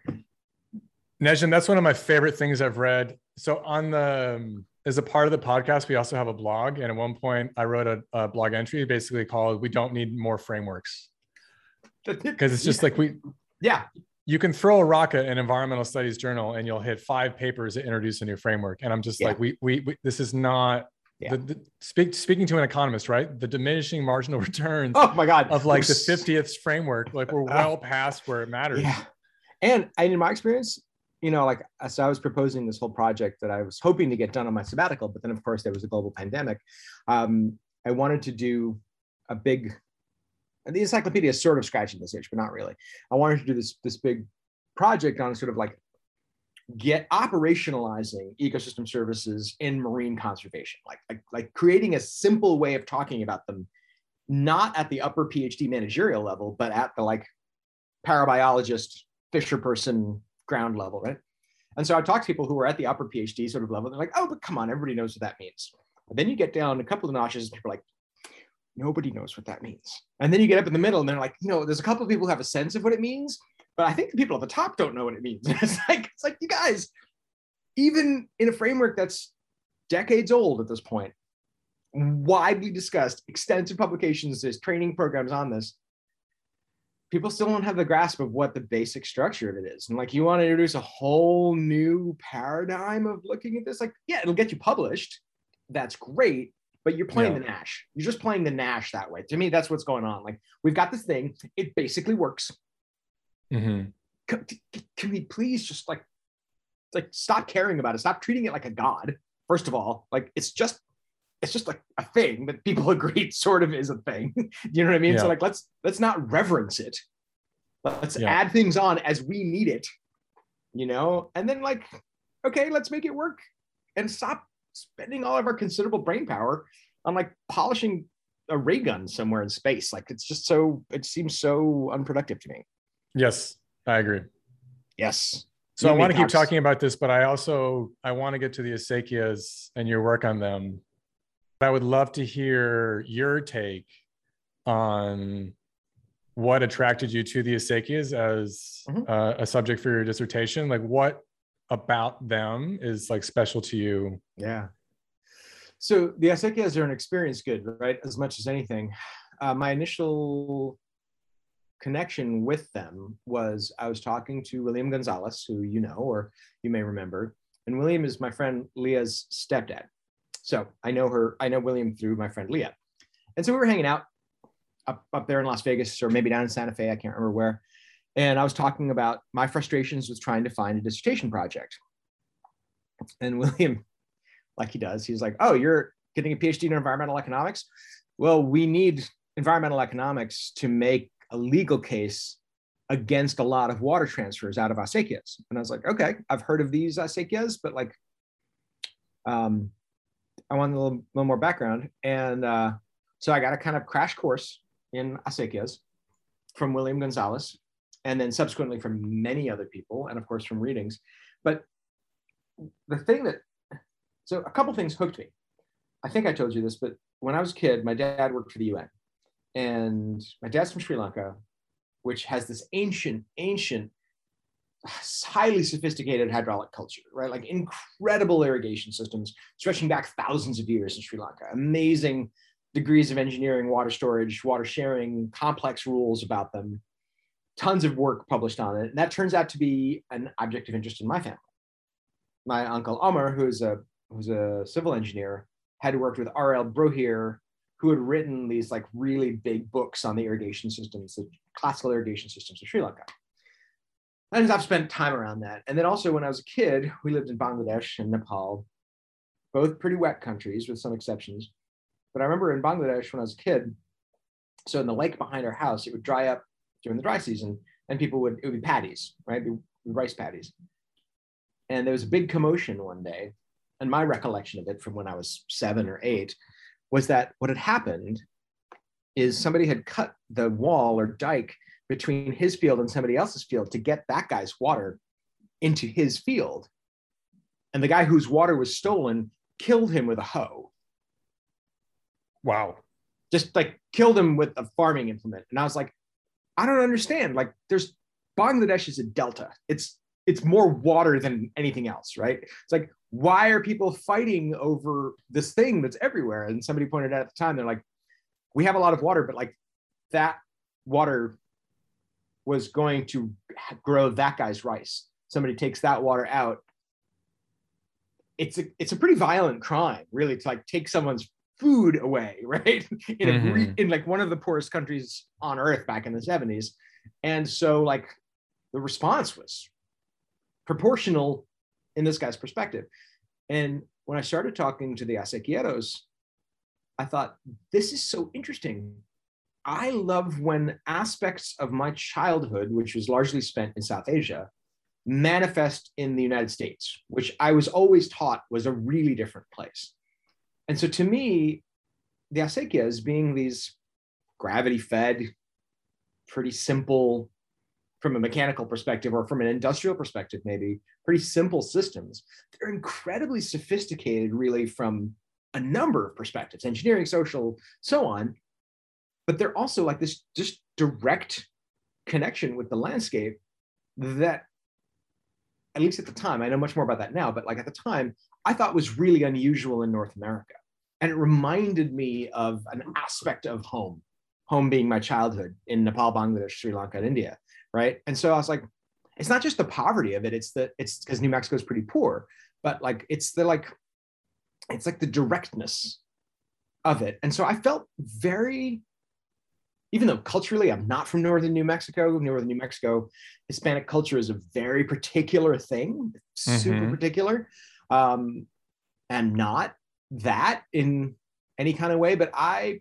Nejem, that's one of my favorite things I've read. So on the um, as a part of the podcast, we also have a blog, and at one point I wrote a, a blog entry basically called "We don't need more frameworks" because it's just like we yeah you can throw a rock at an environmental studies journal and you'll hit five papers that introduce a new framework, and I'm just Yeah. like we, we we this is not. Yeah. The, the, speak, speaking to an economist, right? The diminishing marginal returns oh my god of like the We're 50th framework, like we're well past where it matters. Yeah. And, and in my experience, you know, like so I was proposing this whole project that I was hoping to get done on my sabbatical, but then of course there was a global pandemic. Um, I wanted to do a big the encyclopedia is sort of scratching this itch, but not really. I wanted to do this this big project on sort of like get operationalizing ecosystem services in marine conservation, like, like, like creating a simple way of talking about them, not at the upper PhD managerial level, but at the like parabiologist, fisher person ground level, right? And so I talked to people who are at the upper PhD sort of level. They're like, oh, but come on, everybody knows what that means. But then you get down a couple of notches, and people are like, nobody knows what that means. And then you get up in the middle, and they're like, you know, there's a couple of people who have a sense of what it means, but I think the people at the top don't know what it means. it's like it's like you guys, even in a framework that's decades old at this point, widely discussed, extensive publications, there's training programs on this. People still don't have the grasp of what the basic structure of it is. And like you want to introduce a whole new paradigm of looking at this, like, yeah, it'll get you published. That's great but you're playing yeah. the Nash. You're just playing the Nash that way. To me, that's what's going on. Like we've got this thing, it basically works. Mm-hmm. Can, can, we please just like like stop caring about it? Stop treating it like a god. First of all, like it's just it's just like a thing that people agree sort of is a thing. you know what I mean? Yeah. So like let's let's not reverence it. Let's yeah. add things on as we need it. You know, and then like okay, let's make it work and stop spending all of our considerable brain power on like polishing a ray gun somewhere in space. Like it's just so it seems so unproductive to me. Yes, I agree. Yes. So you I want to keep talking about this, but I also I want to get to the acequias and your work on them. I would love to hear your take on what attracted you to the acequias as mm-hmm. uh, a subject for your dissertation. Like, what about them is like special to you? Yeah. So the acequias are an experience good, right? As much as anything. Uh, my initial connection with them was I was talking to William Gonzalez, who you know or you may remember, and William is my friend Leah's stepdad. So I know her, I know William through my friend Leah. And so we were hanging out up, up there in Las Vegas or maybe down in Santa Fe, I can't remember where. And I was talking about my frustrations with trying to find a dissertation project. And William, like he does, he's like, Oh, you're getting a PhD in environmental economics? Well, we need environmental economics to make a legal case against a lot of water transfers out of acequias. And I was like, okay, I've heard of these acequias, but like, um, I want a little, little more background. And uh, so I got a kind of crash course in acequias from William Gonzalez, and then subsequently from many other people, and of course from readings. But the thing that, so a couple things hooked me. I think I told you this, but when I was a kid, my dad worked for the UN and my dad's from Sri Lanka, which has this ancient, ancient, highly sophisticated hydraulic culture, right? Like incredible irrigation systems stretching back thousands of years in Sri Lanka. Amazing degrees of engineering, water storage, water sharing, complex rules about them. Tons of work published on it. And that turns out to be an object of interest in my family. My uncle Omar, who's a who's a civil engineer, had worked with R.L. Brohier who had written these like really big books on the irrigation systems, the classical irrigation systems of Sri Lanka. And I've spent time around that. And then also when I was a kid, we lived in Bangladesh and Nepal, both pretty wet countries with some exceptions. But I remember in Bangladesh when I was a kid, so in the lake behind our house, it would dry up during the dry season and people would, it would be paddies, right? rice paddies. And there was a big commotion one day. And my recollection of it from when I was seven or eight was that what had happened is somebody had cut the wall or dike between his field and somebody else's field to get that guy's water into his field. And the guy whose water was stolen killed him with a hoe. Wow. Just like killed him with a farming implement. And I was like, I don't understand. Like there's Bangladesh is a delta. It's it's more water than anything else, right? It's like why are people fighting over this thing that's everywhere? And somebody pointed out at the time, they're like, we have a lot of water, but like that water was going to grow that guy's rice. Somebody takes that water out. It's a it's a pretty violent crime, really, to like take someone's food away, right? In, mm-hmm. a, in like one of the poorest countries on earth back in the 70s. And so like the response was proportional in this guy's perspective. And when I started talking to the acequieros, I thought, this is so interesting. I love when aspects of my childhood, which was largely spent in South Asia, manifest in the United States, which I was always taught was a really different place. And so to me, the acequias being these gravity fed, pretty simple from a mechanical perspective or from an industrial perspective, maybe pretty simple systems. They're incredibly sophisticated, really, from a number of perspectives engineering, social, so on. But they're also like this just direct connection with the landscape that, at least at the time, I know much more about that now, but like at the time, I thought was really unusual in North America. And it reminded me of an aspect of home, home being my childhood in Nepal, Bangladesh, Sri Lanka, and India right? And so I was like, it's not just the poverty of it. It's the it's because New Mexico is pretty poor, but like it's the like it's like the directness of it. And so I felt very, even though culturally I'm not from northern New Mexico, northern New Mexico, Hispanic culture is a very particular thing, super mm-hmm. particular, um, and not that in any kind of way. But I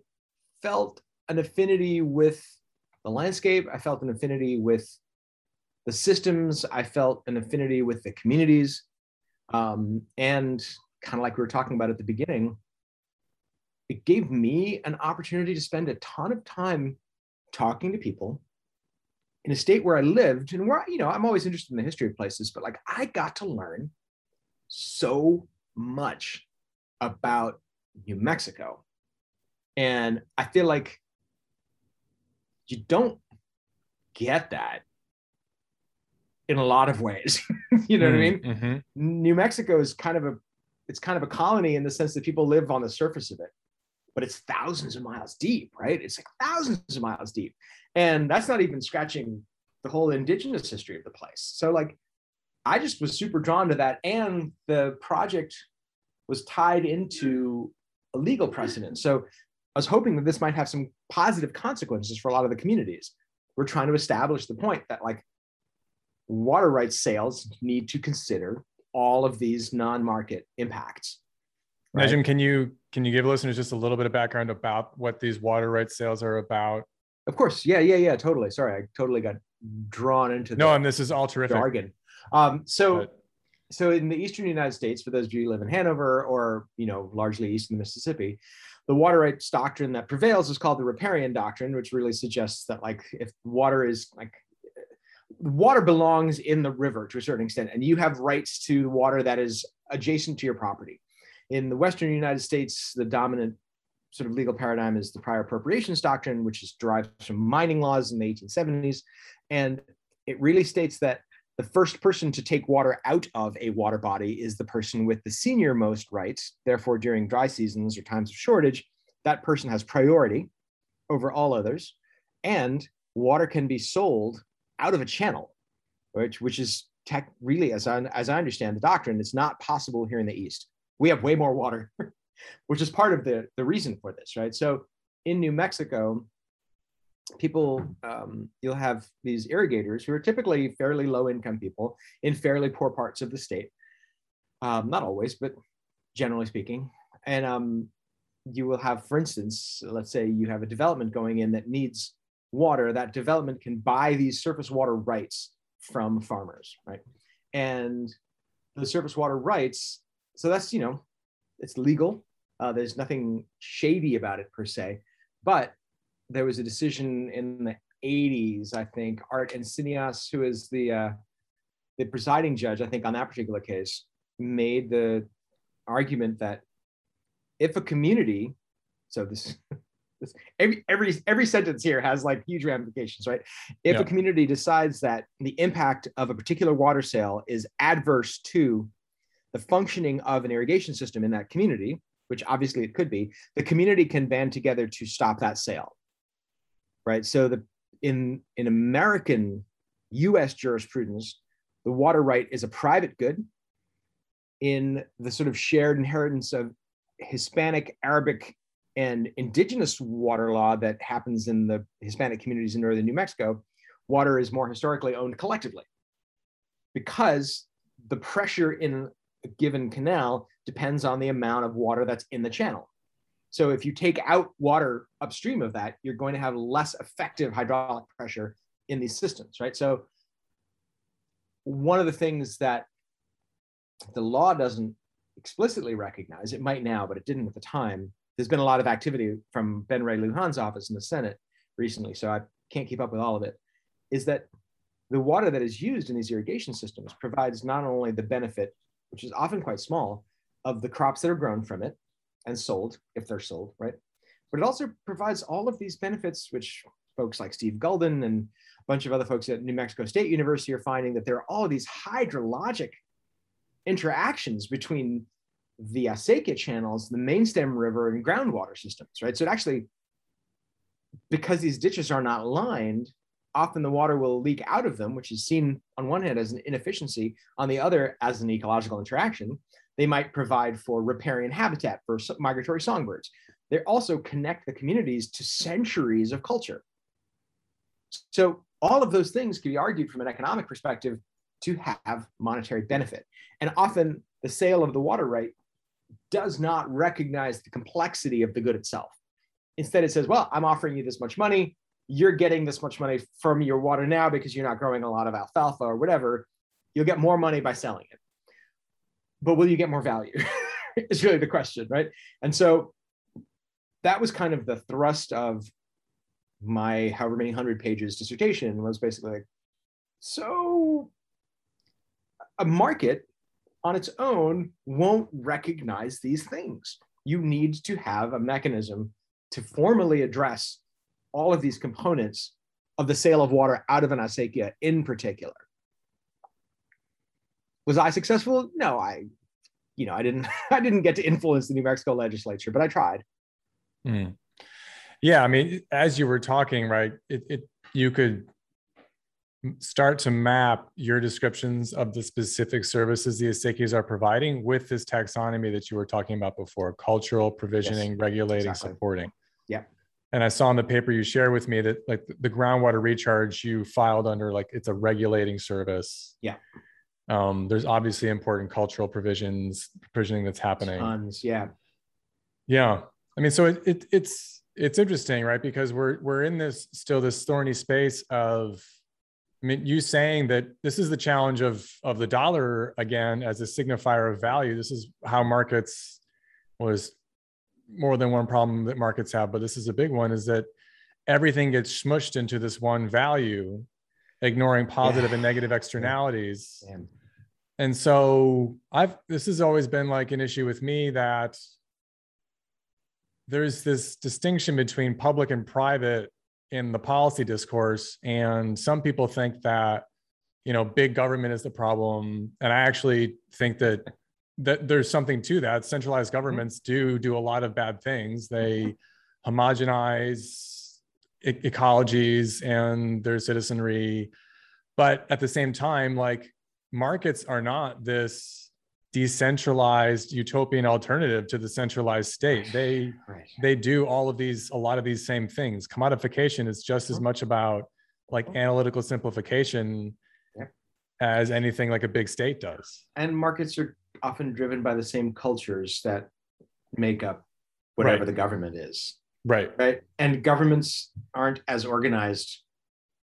felt an affinity with the landscape. I felt an affinity with the systems. I felt an affinity with the communities. Um, and kind of like we were talking about at the beginning, it gave me an opportunity to spend a ton of time talking to people in a state where I lived and where, you know, I'm always interested in the history of places, but like I got to learn so much about New Mexico. And I feel like you don't get that in a lot of ways. you know mm, what I mm, mean? Mm-hmm. New Mexico is kind of a it's kind of a colony in the sense that people live on the surface of it, but it's thousands of miles deep, right? It's like thousands of miles deep. And that's not even scratching the whole indigenous history of the place. So like I just was super drawn to that. And the project was tied into a legal precedent. So I was hoping that this might have some positive consequences for a lot of the communities. We're trying to establish the point that like water rights sales need to consider all of these non-market impacts. Right? Nejem, can you can you give listeners just a little bit of background about what these water rights sales are about? Of course, yeah, yeah, yeah, totally. Sorry, I totally got drawn into no, and this is all terrific jargon. Um, so, but... so in the eastern United States, for those of you who live in Hanover or you know largely east of the Mississippi, the water rights doctrine that prevails is called the riparian doctrine, which really suggests that like if water is like water belongs in the river to a certain extent, and you have rights to the water that is adjacent to your property. In the Western United States, the dominant sort of legal paradigm is the prior appropriations doctrine, which is derived from mining laws in the 1870s. And it really states that the first person to take water out of a water body is the person with the senior most rights. Therefore, during dry seasons or times of shortage, that person has priority over all others. And water can be sold out of a channel, which, which is tech, really, as I, as I understand the doctrine, it's not possible here in the East. We have way more water, which is part of the, the reason for this, right? So in New Mexico, people um, you'll have these irrigators who are typically fairly low income people in fairly poor parts of the state. Um, not always but generally speaking. And um, you will have for instance let's say you have a development going in that needs water that development can buy these surface water rights from farmers right? And the surface water rights so that's you know it's legal. Uh, there's nothing shady about it per se but there was a decision in the 80s, I think, Art Encinias, who is the uh, the presiding judge, I think, on that particular case, made the argument that if a community, so this, this every every every sentence here has like huge ramifications, right? If yeah. a community decides that the impact of a particular water sale is adverse to the functioning of an irrigation system in that community, which obviously it could be, the community can band together to stop that sale right? So the in in American U.S. jurisprudence, the water right is a private good. In the sort of shared inheritance of Hispanic, Arabic, and indigenous water law that happens in the Hispanic communities in northern New Mexico, water is more historically owned collectively because the pressure in a given canal depends on the amount of water that's in the channel. So if you take out water upstream of that, you're going to have less effective hydraulic pressure in these systems, right? So one of the things that the law doesn't explicitly recognize, it might now, but it didn't at the time. There's been a lot of activity from Ben Ray Lujan's office in the Senate recently, so I can't keep up with all of it, is that the water that is used in these irrigation systems provides not only the benefit, which is often quite small, of the crops that are grown from it and sold, if they're sold, right? But it also provides all of these benefits, which folks like Steve Guldan and a bunch of other folks at New Mexico State University are finding that there are all these hydrologic interactions between the Acequia channels, the main stem river, and groundwater systems, right? So it actually, because these ditches are not lined, often the water will leak out of them, which is seen on one hand as an inefficiency, on the other as an ecological interaction. They might provide for riparian habitat for migratory songbirds. They also connect the communities to centuries of culture. So all of those things can be argued from an economic perspective to have monetary benefit. And often the sale of the water right does not recognize the complexity of the good itself. Instead, it says, well, I'm offering you this much money. You're getting this much money from your water now because you're not growing a lot of alfalfa or whatever. You'll get more money by selling it. But will you get more value? it's really the question, right? And so that was kind of the thrust of my however many hundred pages dissertation was basically like, so a market on its own won't recognize these things. You need to have a mechanism to formally address all of these components of the sale of water out of an acequia in particular. Was I successful? No, I, you know, I didn't. I didn't get to influence the New Mexico legislature, but I tried. Mm. Yeah, I mean, as you were talking, right? It, it you could start to map your descriptions of the specific services the acequias are providing with this taxonomy that you were talking about before cultural provisioning yes, regulating exactly. supporting yeah and i saw in the paper you shared with me that like the groundwater recharge you filed under like it's a regulating service yeah um, there's obviously important cultural provisions provisioning that's happening Tons, yeah yeah i mean so it, it it's it's interesting right because we're we're in this still this thorny space of I mean, you saying that this is the challenge of of the dollar again as a signifier of value. This is how markets was more than one problem that markets have, but this is a big one. Is that everything gets smushed into this one value, ignoring positive yeah. and negative externalities. And so I've this has always been like an issue with me that there's this distinction between public and private in the policy discourse. And some people think that you know big government is the problem. And i actually think that that there's something to that. Centralized mm-hmm. governments do do a lot of bad things. They homogenize e- ecologies and their citizenry. But at the same time like markets are not this decentralized utopian alternative to the centralized state. They right. they do all of these a lot of these same things. Commodification is just as much about like analytical simplification yeah. as anything like a big state does. And markets are often driven by the same cultures that make up whatever right. the government is right. Right? And governments aren't as organized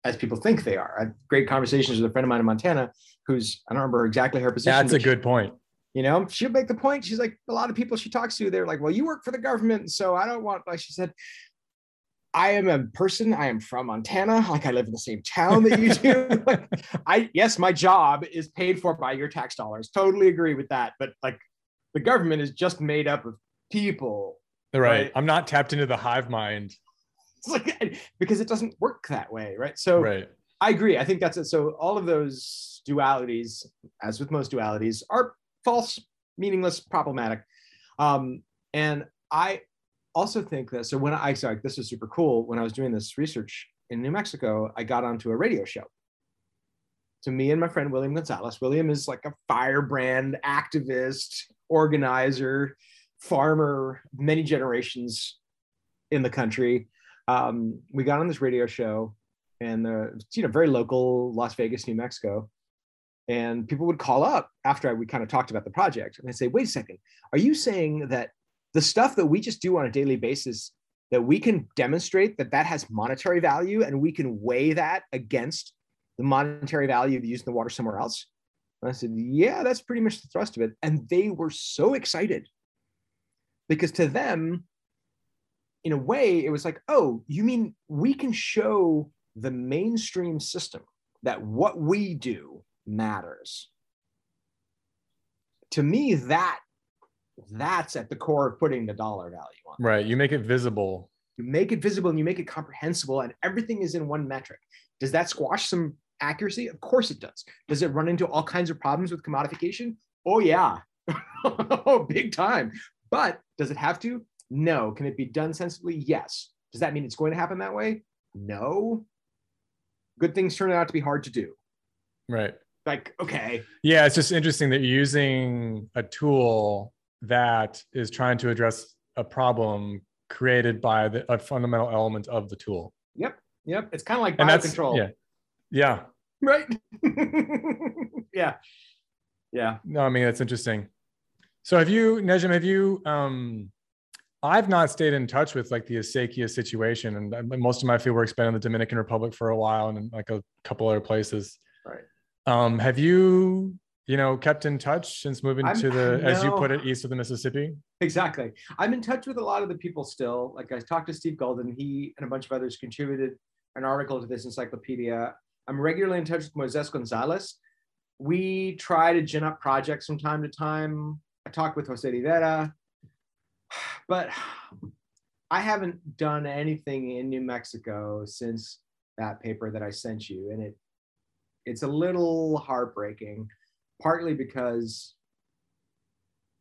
as people think they are. I had great conversations with a friend of mine in Montana who's I don't remember exactly her position. That's a good point. You know she'll make the point. She's like a lot of people she talks to they're like well you work for the government so i don't want like she said i am a person i am from montana like i live in the same town that you do. Like, i yes my job is paid for by your tax dollars. Totally agree with that but like the government is just made up of people right, right? i'm not tapped into the hive mind it's like because it doesn't work that way right so right i agree i think that's it so all of those dualities as with most dualities are false, meaningless, problematic. Um, and I also think that so when I sorry, this is super cool. When I was doing this research in New Mexico, I got onto a radio show. To me and my friend William Gonzalez. William is like a firebrand activist, organizer, farmer, many generations in the country. Um, we got on this radio show, and the you know very local Las Vegas, New Mexico, And people would call up after we kind of talked about the project and they say, wait a second, are you saying that the stuff that we just do on a daily basis that we can demonstrate that that has monetary value and we can weigh that against the monetary value of using the water somewhere else? And I said, yeah, that's pretty much the thrust of it. And they were so excited because to them, in a way, it was like, oh, you mean we can show the mainstream system that what we do matters. To me, that that's at the core of putting the dollar value on. Right. You make it visible. You make it visible and you make it comprehensible, and everything is in one metric. Does that squash some accuracy? Of course it does. Does it run into all kinds of problems with commodification? Oh, yeah. oh, big time. But does it have to? No. Can it be done sensibly? Yes. Does that mean it's going to happen that way? No. Good things turn out to be hard to do. Right. Like, okay. Yeah, it's just interesting that you're using a tool that is trying to address a problem created by the, a fundamental element of the tool. Yep. Yep. It's kind of like that's, control. Yeah. Yeah. Right. yeah. Yeah. No, I mean that's interesting. So have you, Nejem, have you um I've not stayed in touch with like the Acequia situation, and most of my field work's been in the Dominican Republic for a while, and like a couple other places. Right. Um, have you you know, kept in touch since moving I'm, to the, as you put it, east of the Mississippi? Exactly. I'm in touch with a lot of the people still. Like I talked to Steve Guldan, he and a bunch of others contributed an article to this encyclopedia. I'm regularly in touch with Moises Gonzalez. We try to gin up projects from time to time. I talked with Jose Rivera, but I haven't done anything in New Mexico since that paper that I sent you, and it it's a little heartbreaking partly because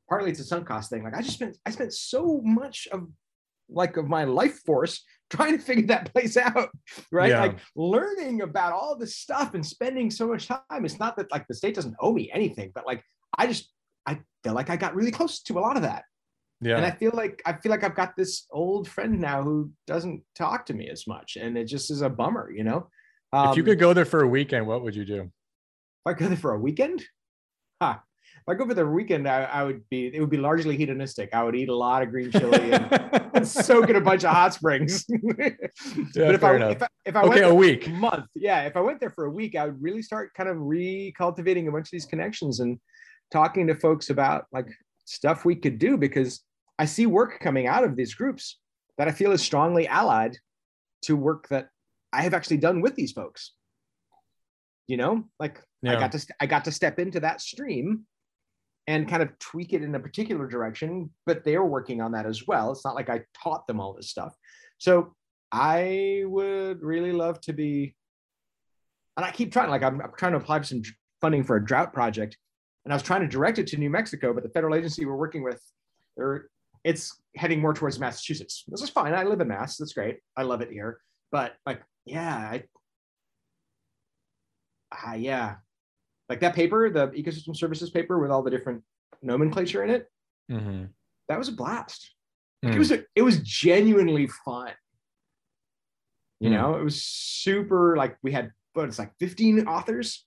partly it's a sunk cost thing. Like I just spent I spent so much of like of my life force trying to figure that place out, right? Yeah. Like learning about all this stuff and spending so much time. It's not that like the state doesn't owe me anything, but like I just I feel like I got really close to a lot of that. Yeah. And I feel like I feel like I've got this old friend now who doesn't talk to me as much, and it just is a bummer, you know. Um, if you um, could go there for a weekend, what would you do? If I go there for a weekend, huh. If I go for the weekend, I, I, would be it would be largely hedonistic. I would eat a lot of green chili and, and soak in a bunch of hot springs. yeah, but if I, if I, if I okay, a week, a month, yeah. If I went there for a week, I would really start kind of recultivating a bunch of these connections and talking to folks about like stuff we could do because I see work coming out of these groups that I feel is strongly allied to work that I have actually done with these folks. You know, like yeah. I got to I got to step into that stream and kind of tweak it in a particular direction, but they're working on that as well. It's not like I taught them all this stuff. So I would really love to be, and I keep trying, like I'm, I'm trying to apply for some funding for a drought project. And I was trying to direct it to New Mexico, but the federal agency we're working with, they're, it's heading more towards Massachusetts. This is fine. I live in Mass. That's great. I love it here. But like, yeah, I, uh, yeah, like that paper, the ecosystem services paper with all the different nomenclature in it. Mm-hmm. That was a blast. mm It was a, it was genuinely fun. You mm know, it was super like we had but it's like 15 authors,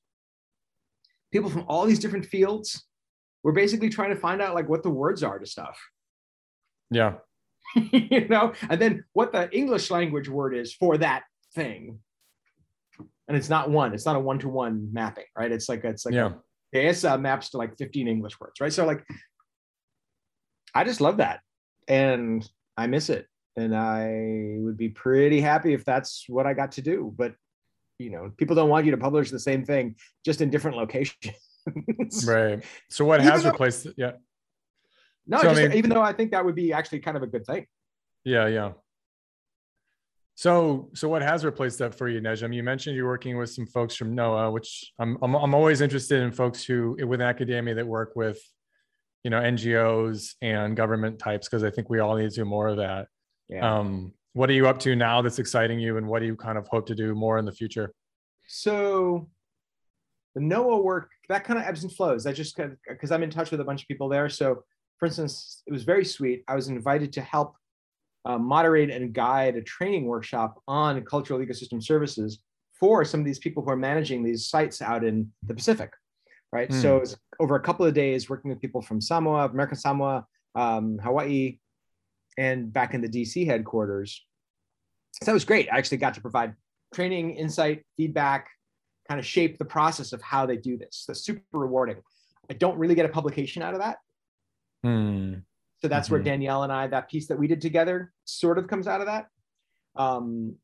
people from all these different fields. We're basically trying to find out like what the words are to stuff. Yeah. you know, and then what the English language word is for that thing and it's not one it's not a one-to-one mapping right it's like it's like yeah ASA uh, maps to like 15 English words, right? So like I just love that. And I miss it. And I would be pretty happy if that's what I got to do. But you know, people don't want you to publish the same thing just in different locations. right. So what has though, replaced it? Yeah. No, so, just, I mean, even though I think that would be actually kind of a good thing. Yeah, yeah. So, so what has replaced that for you, Nejem? You mentioned you're working with some folks from NOAA, which I'm, I'm, I'm always interested in folks who with academia that work with, you know, NGOs and government types, because I think we all need to do more of that. Yeah. Um, what are you up to now that's exciting you, and what do you kind of hope to do more in the future? So, the NOAA work that kind of ebbs and flows. I just because I'm in touch with a bunch of people there. So, for instance, it was very sweet. I was invited to help uh, moderate and guide a training workshop on cultural ecosystem services for some of these people who are managing these sites out in the Pacific. right? Mm. So it's over a couple of days working with people from Samoa, American Samoa, um, Hawaii, and back in the DC headquarters. So that was great. I actually got to provide training, insight, feedback, kind of shape the process of how they do this. That's super rewarding. I don't really get a publication out of that. Hmm. So that's where Mhm. Danielle and I, that piece that we did together, sort of comes out of that. Um,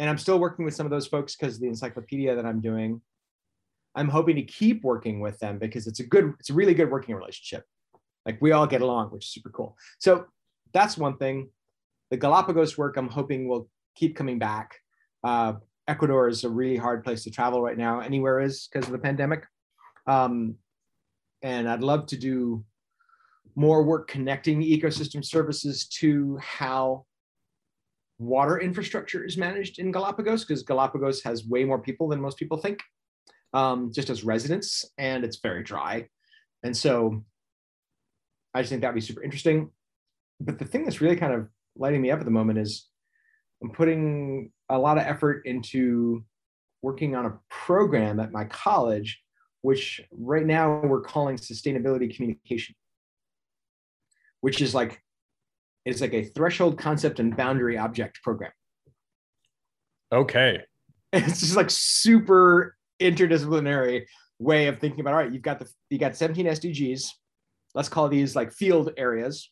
and I'm still working with some of those folks because the encyclopedia that I'm doing, I'm hoping to keep working with them because it's a good, it's a really good working relationship. Like we all get along, which is super cool. So that's one thing. The Galapagos work, I'm hoping will keep coming back. Uh, Ecuador is a really hard place to travel right now. Anywhere is because of the pandemic. Um, and I'd love to do more work connecting ecosystem services to how water infrastructure is managed in Galapagos, because Galapagos has way more people than most people think, um, just as residents, and it's very dry. And so I just think that'd be super interesting. But the thing that's really kind of lighting me up at the moment is I'm putting a lot of effort into working on a program at my college, which right now we're calling sustainability communication which is like it's like a threshold concept and boundary object program. Okay. It's just like super interdisciplinary way of thinking about all right, you've got the you got 17 SDGs. Let's call these like field areas.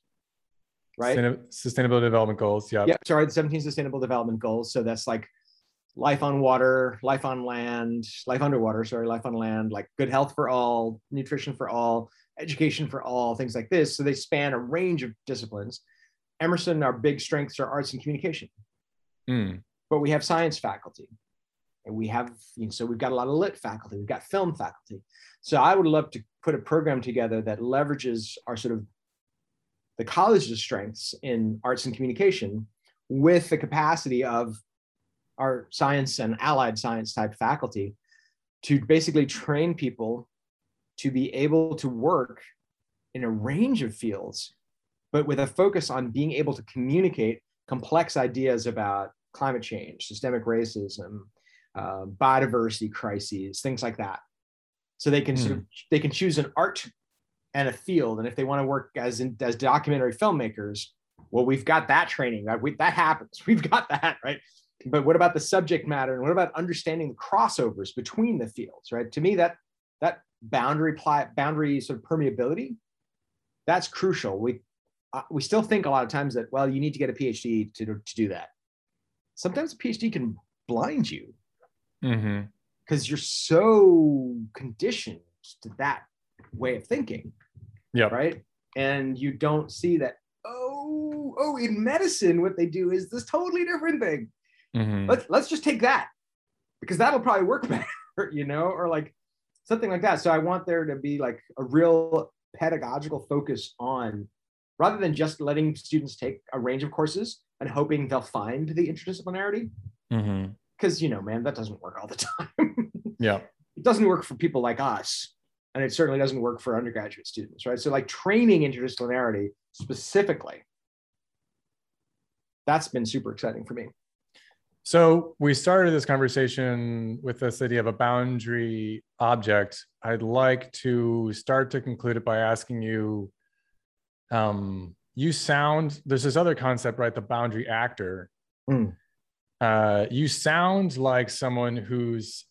Right. Sustain- Sustainability development goals. Yeah. Yeah, sorry, the 17 sustainable development goals. So that's like life on water, life on land, life underwater, sorry, life on land, like good health for all, nutrition for all, education for all, things like this. So they span a range of disciplines. Emerson, our big strengths are arts and communication, Mm. but we have science faculty. And we have, you know, so we've got a lot of lit faculty, we've got film faculty. So I would love to put a program together that leverages our sort of the college's strengths in arts and communication with the capacity of our science and allied science type faculty to basically train people to be able to work in a range of fields, but with a focus on being able to communicate complex ideas about climate change, systemic racism, uh, biodiversity crises, things like that. So they can sort of they can choose an art and a field, and if they want to work as in, as documentary filmmakers, well, we've got that training. That we, that happens. We've got that right. But what about the subject matter, and what about understanding the crossovers between the fields? Right. To me, that that boundary boundary sort of permeability that's crucial. We uh, we still think a lot of times that well, you need to get a PhD to to do that. Sometimes a PhD can blind you because you're so conditioned to that way of thinking. Yeah. Right. And you don't see that, oh, oh, in medicine, what they do is this totally different thing. hmm Let's let's just take that because that'll probably work better, you know, or like something like that. So I want there to be like a real pedagogical focus on rather than just letting students take a range of courses and hoping they'll find the interdisciplinarity. Because you know, man, that doesn't work all the time. Yeah. it doesn't work for people like us and it certainly doesn't work for undergraduate students right so like training interdisciplinarity specifically that's been super exciting for me So we started this conversation with this idea of a boundary object. I'd like to start to conclude it by asking you. Um, you sound there's this other concept, right? The boundary actor. Mm. Uh, you sound like someone who's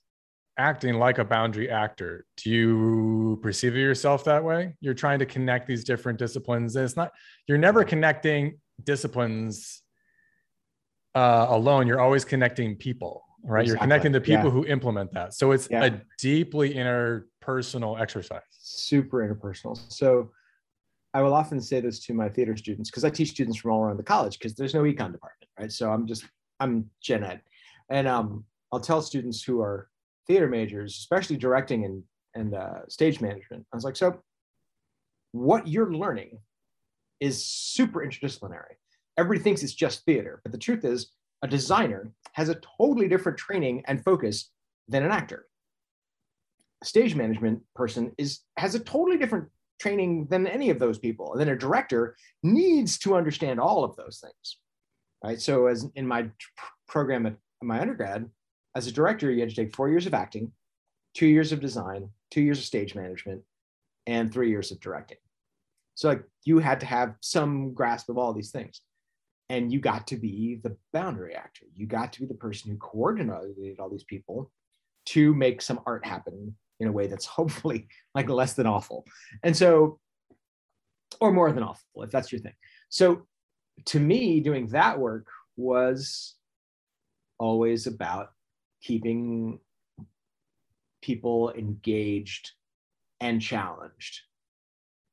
acting like a boundary actor. Do you perceive yourself that way? You're trying to connect these different disciplines. And it's not, you're never connecting disciplines uh, alone. You're always connecting people, right? You're connecting the people Yeah. who implement that. So it's Yeah. a deeply interpersonal exercise. super interpersonal so i will often say this to my theater students because i teach students from all around the college because there's no econ department right so i'm just i'm gen ed and um, i'll tell students who are theater majors especially directing and and uh, stage management. I was like so what you're learning is super interdisciplinary. Everybody thinks it's just theater but the truth is a designer has a totally different training and focus than an actor. A stage management person is has a totally different training than any of those people. And then a director needs to understand all of those things right? So as in my program at my undergrad as a director you had to take four years of acting two years of design two years of stage management, and three years of directing. So like you had to have some grasp of all these things. And you got to be the boundary actor. You got to be the person who coordinated all these people to make some art happen in a way that's hopefully like less than awful. And so, or more than awful, if that's your thing. So to me, doing that work was always about keeping people engaged and challenged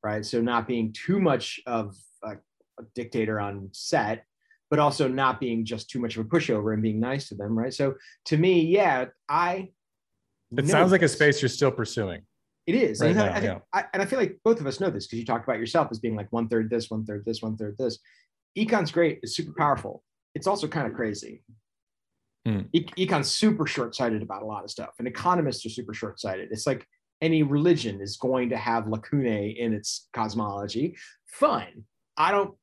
right? So not being too much of a, a, dictator on set but also not being just too much of a pushover and being nice to them right? So to me yeah i it sounds like a space you're still pursuing it is. right and, now, I, yeah. I, and I feel like both of us know this because you talked about yourself as being like one third this one third this one third this. Econ's great. It's super powerful. It's also kind of crazy Mm. Econ's super short-sighted about a lot of stuff, and economists are super short-sighted. It's like any religion is going to have lacunae in its cosmology. Fine, I don't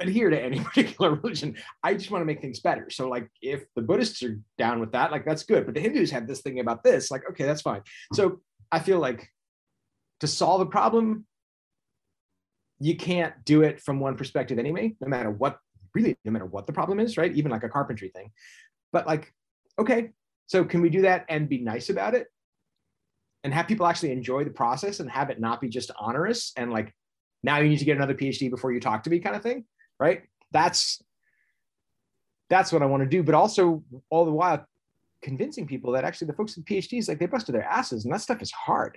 adhere to any particular religion. I just want to make things better. So, like, if the Buddhists are down with that, like that's good. But the Hindus have this thing about this, like, okay, that's fine. So I feel like to solve a problem, you can't do it from one perspective anyway, no matter what really no matter what the problem is, right? Even like a carpentry thing. But like, okay, so can we do that and be nice about it? And have people actually enjoy the process and have it not be just onerous and like, now you need to get another PhD before you talk to me kind of thing, right? That's that's what I want to do. But also all the while convincing people that actually the folks with PhDs, like they busted their asses and that stuff is hard.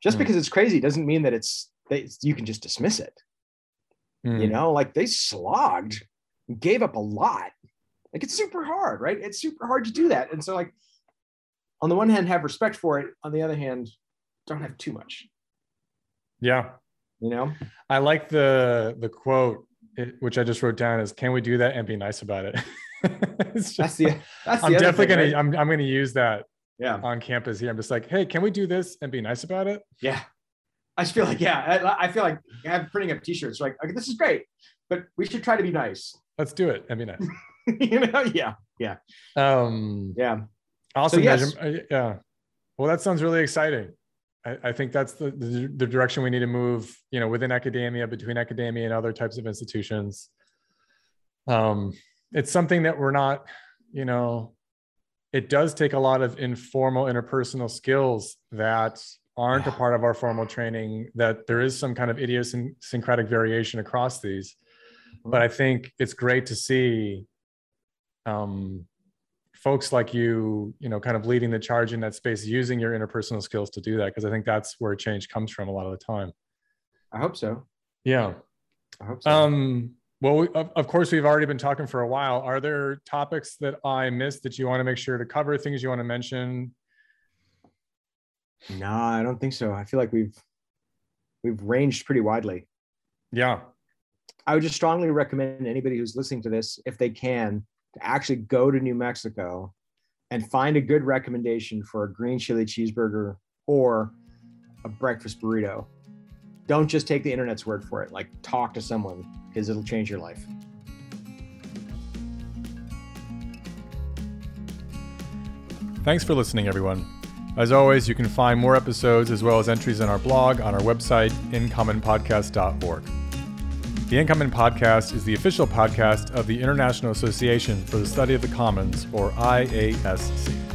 Just mm. because it's crazy doesn't mean that it's that you can just dismiss it. Mm. You know, like they slogged, gave up a lot like it's super hard, right? It's super hard to do that. And so, like, on the one hand, have respect for it. On the other hand, don't have too much. Yeah. You know, I like the the quote, which I just wrote down is, "Can we do that and be nice about it?" just, that's the. That's the I'm definitely thing, gonna. Right? I'm I'm gonna use that. Yeah. On campus here, I'm just like, hey, can we do this and be nice about it? Yeah. I just feel like, yeah, I, I feel like I'm printing up T-shirts. Like, okay, this is great, but we should try to be nice. Let's do it and be nice. you know, yeah, yeah, um, yeah. Awesome. So, yes. Uh, yeah. Well, that sounds really exciting. I, I think that's the, the, the direction we need to move. You know, within academia, between academia and other types of institutions. Um, it's something that we're not. You know, it does take a lot of informal interpersonal skills that aren't a part of our formal training that there is some kind of idiosyncratic variation across these but i think it's great to see um, folks like you, you know, kind of leading the charge in that space, using your interpersonal skills to do that, because I think that's where change comes from a lot of the time. I hope so. Yeah. I hope so. Um, well, we, of, of course, we've already been talking for a while. Are there topics that I missed that you want to make sure to cover? Things you want to mention? No, I don't think so. I feel like we've we've ranged pretty widely. Yeah. I would just strongly recommend anybody who's listening to this, if they can, to actually go to New Mexico and find a good recommendation for a green chili cheeseburger or a breakfast burrito. Don't just take the internet's word for it. Like, talk to someone because it'll change your life. Thanks for listening, everyone. As always, you can find more episodes as well as entries in our blog on our website, incommonpodcast.org. The In podcast is the official podcast of the International Association for the Study of the Commons, or IASC.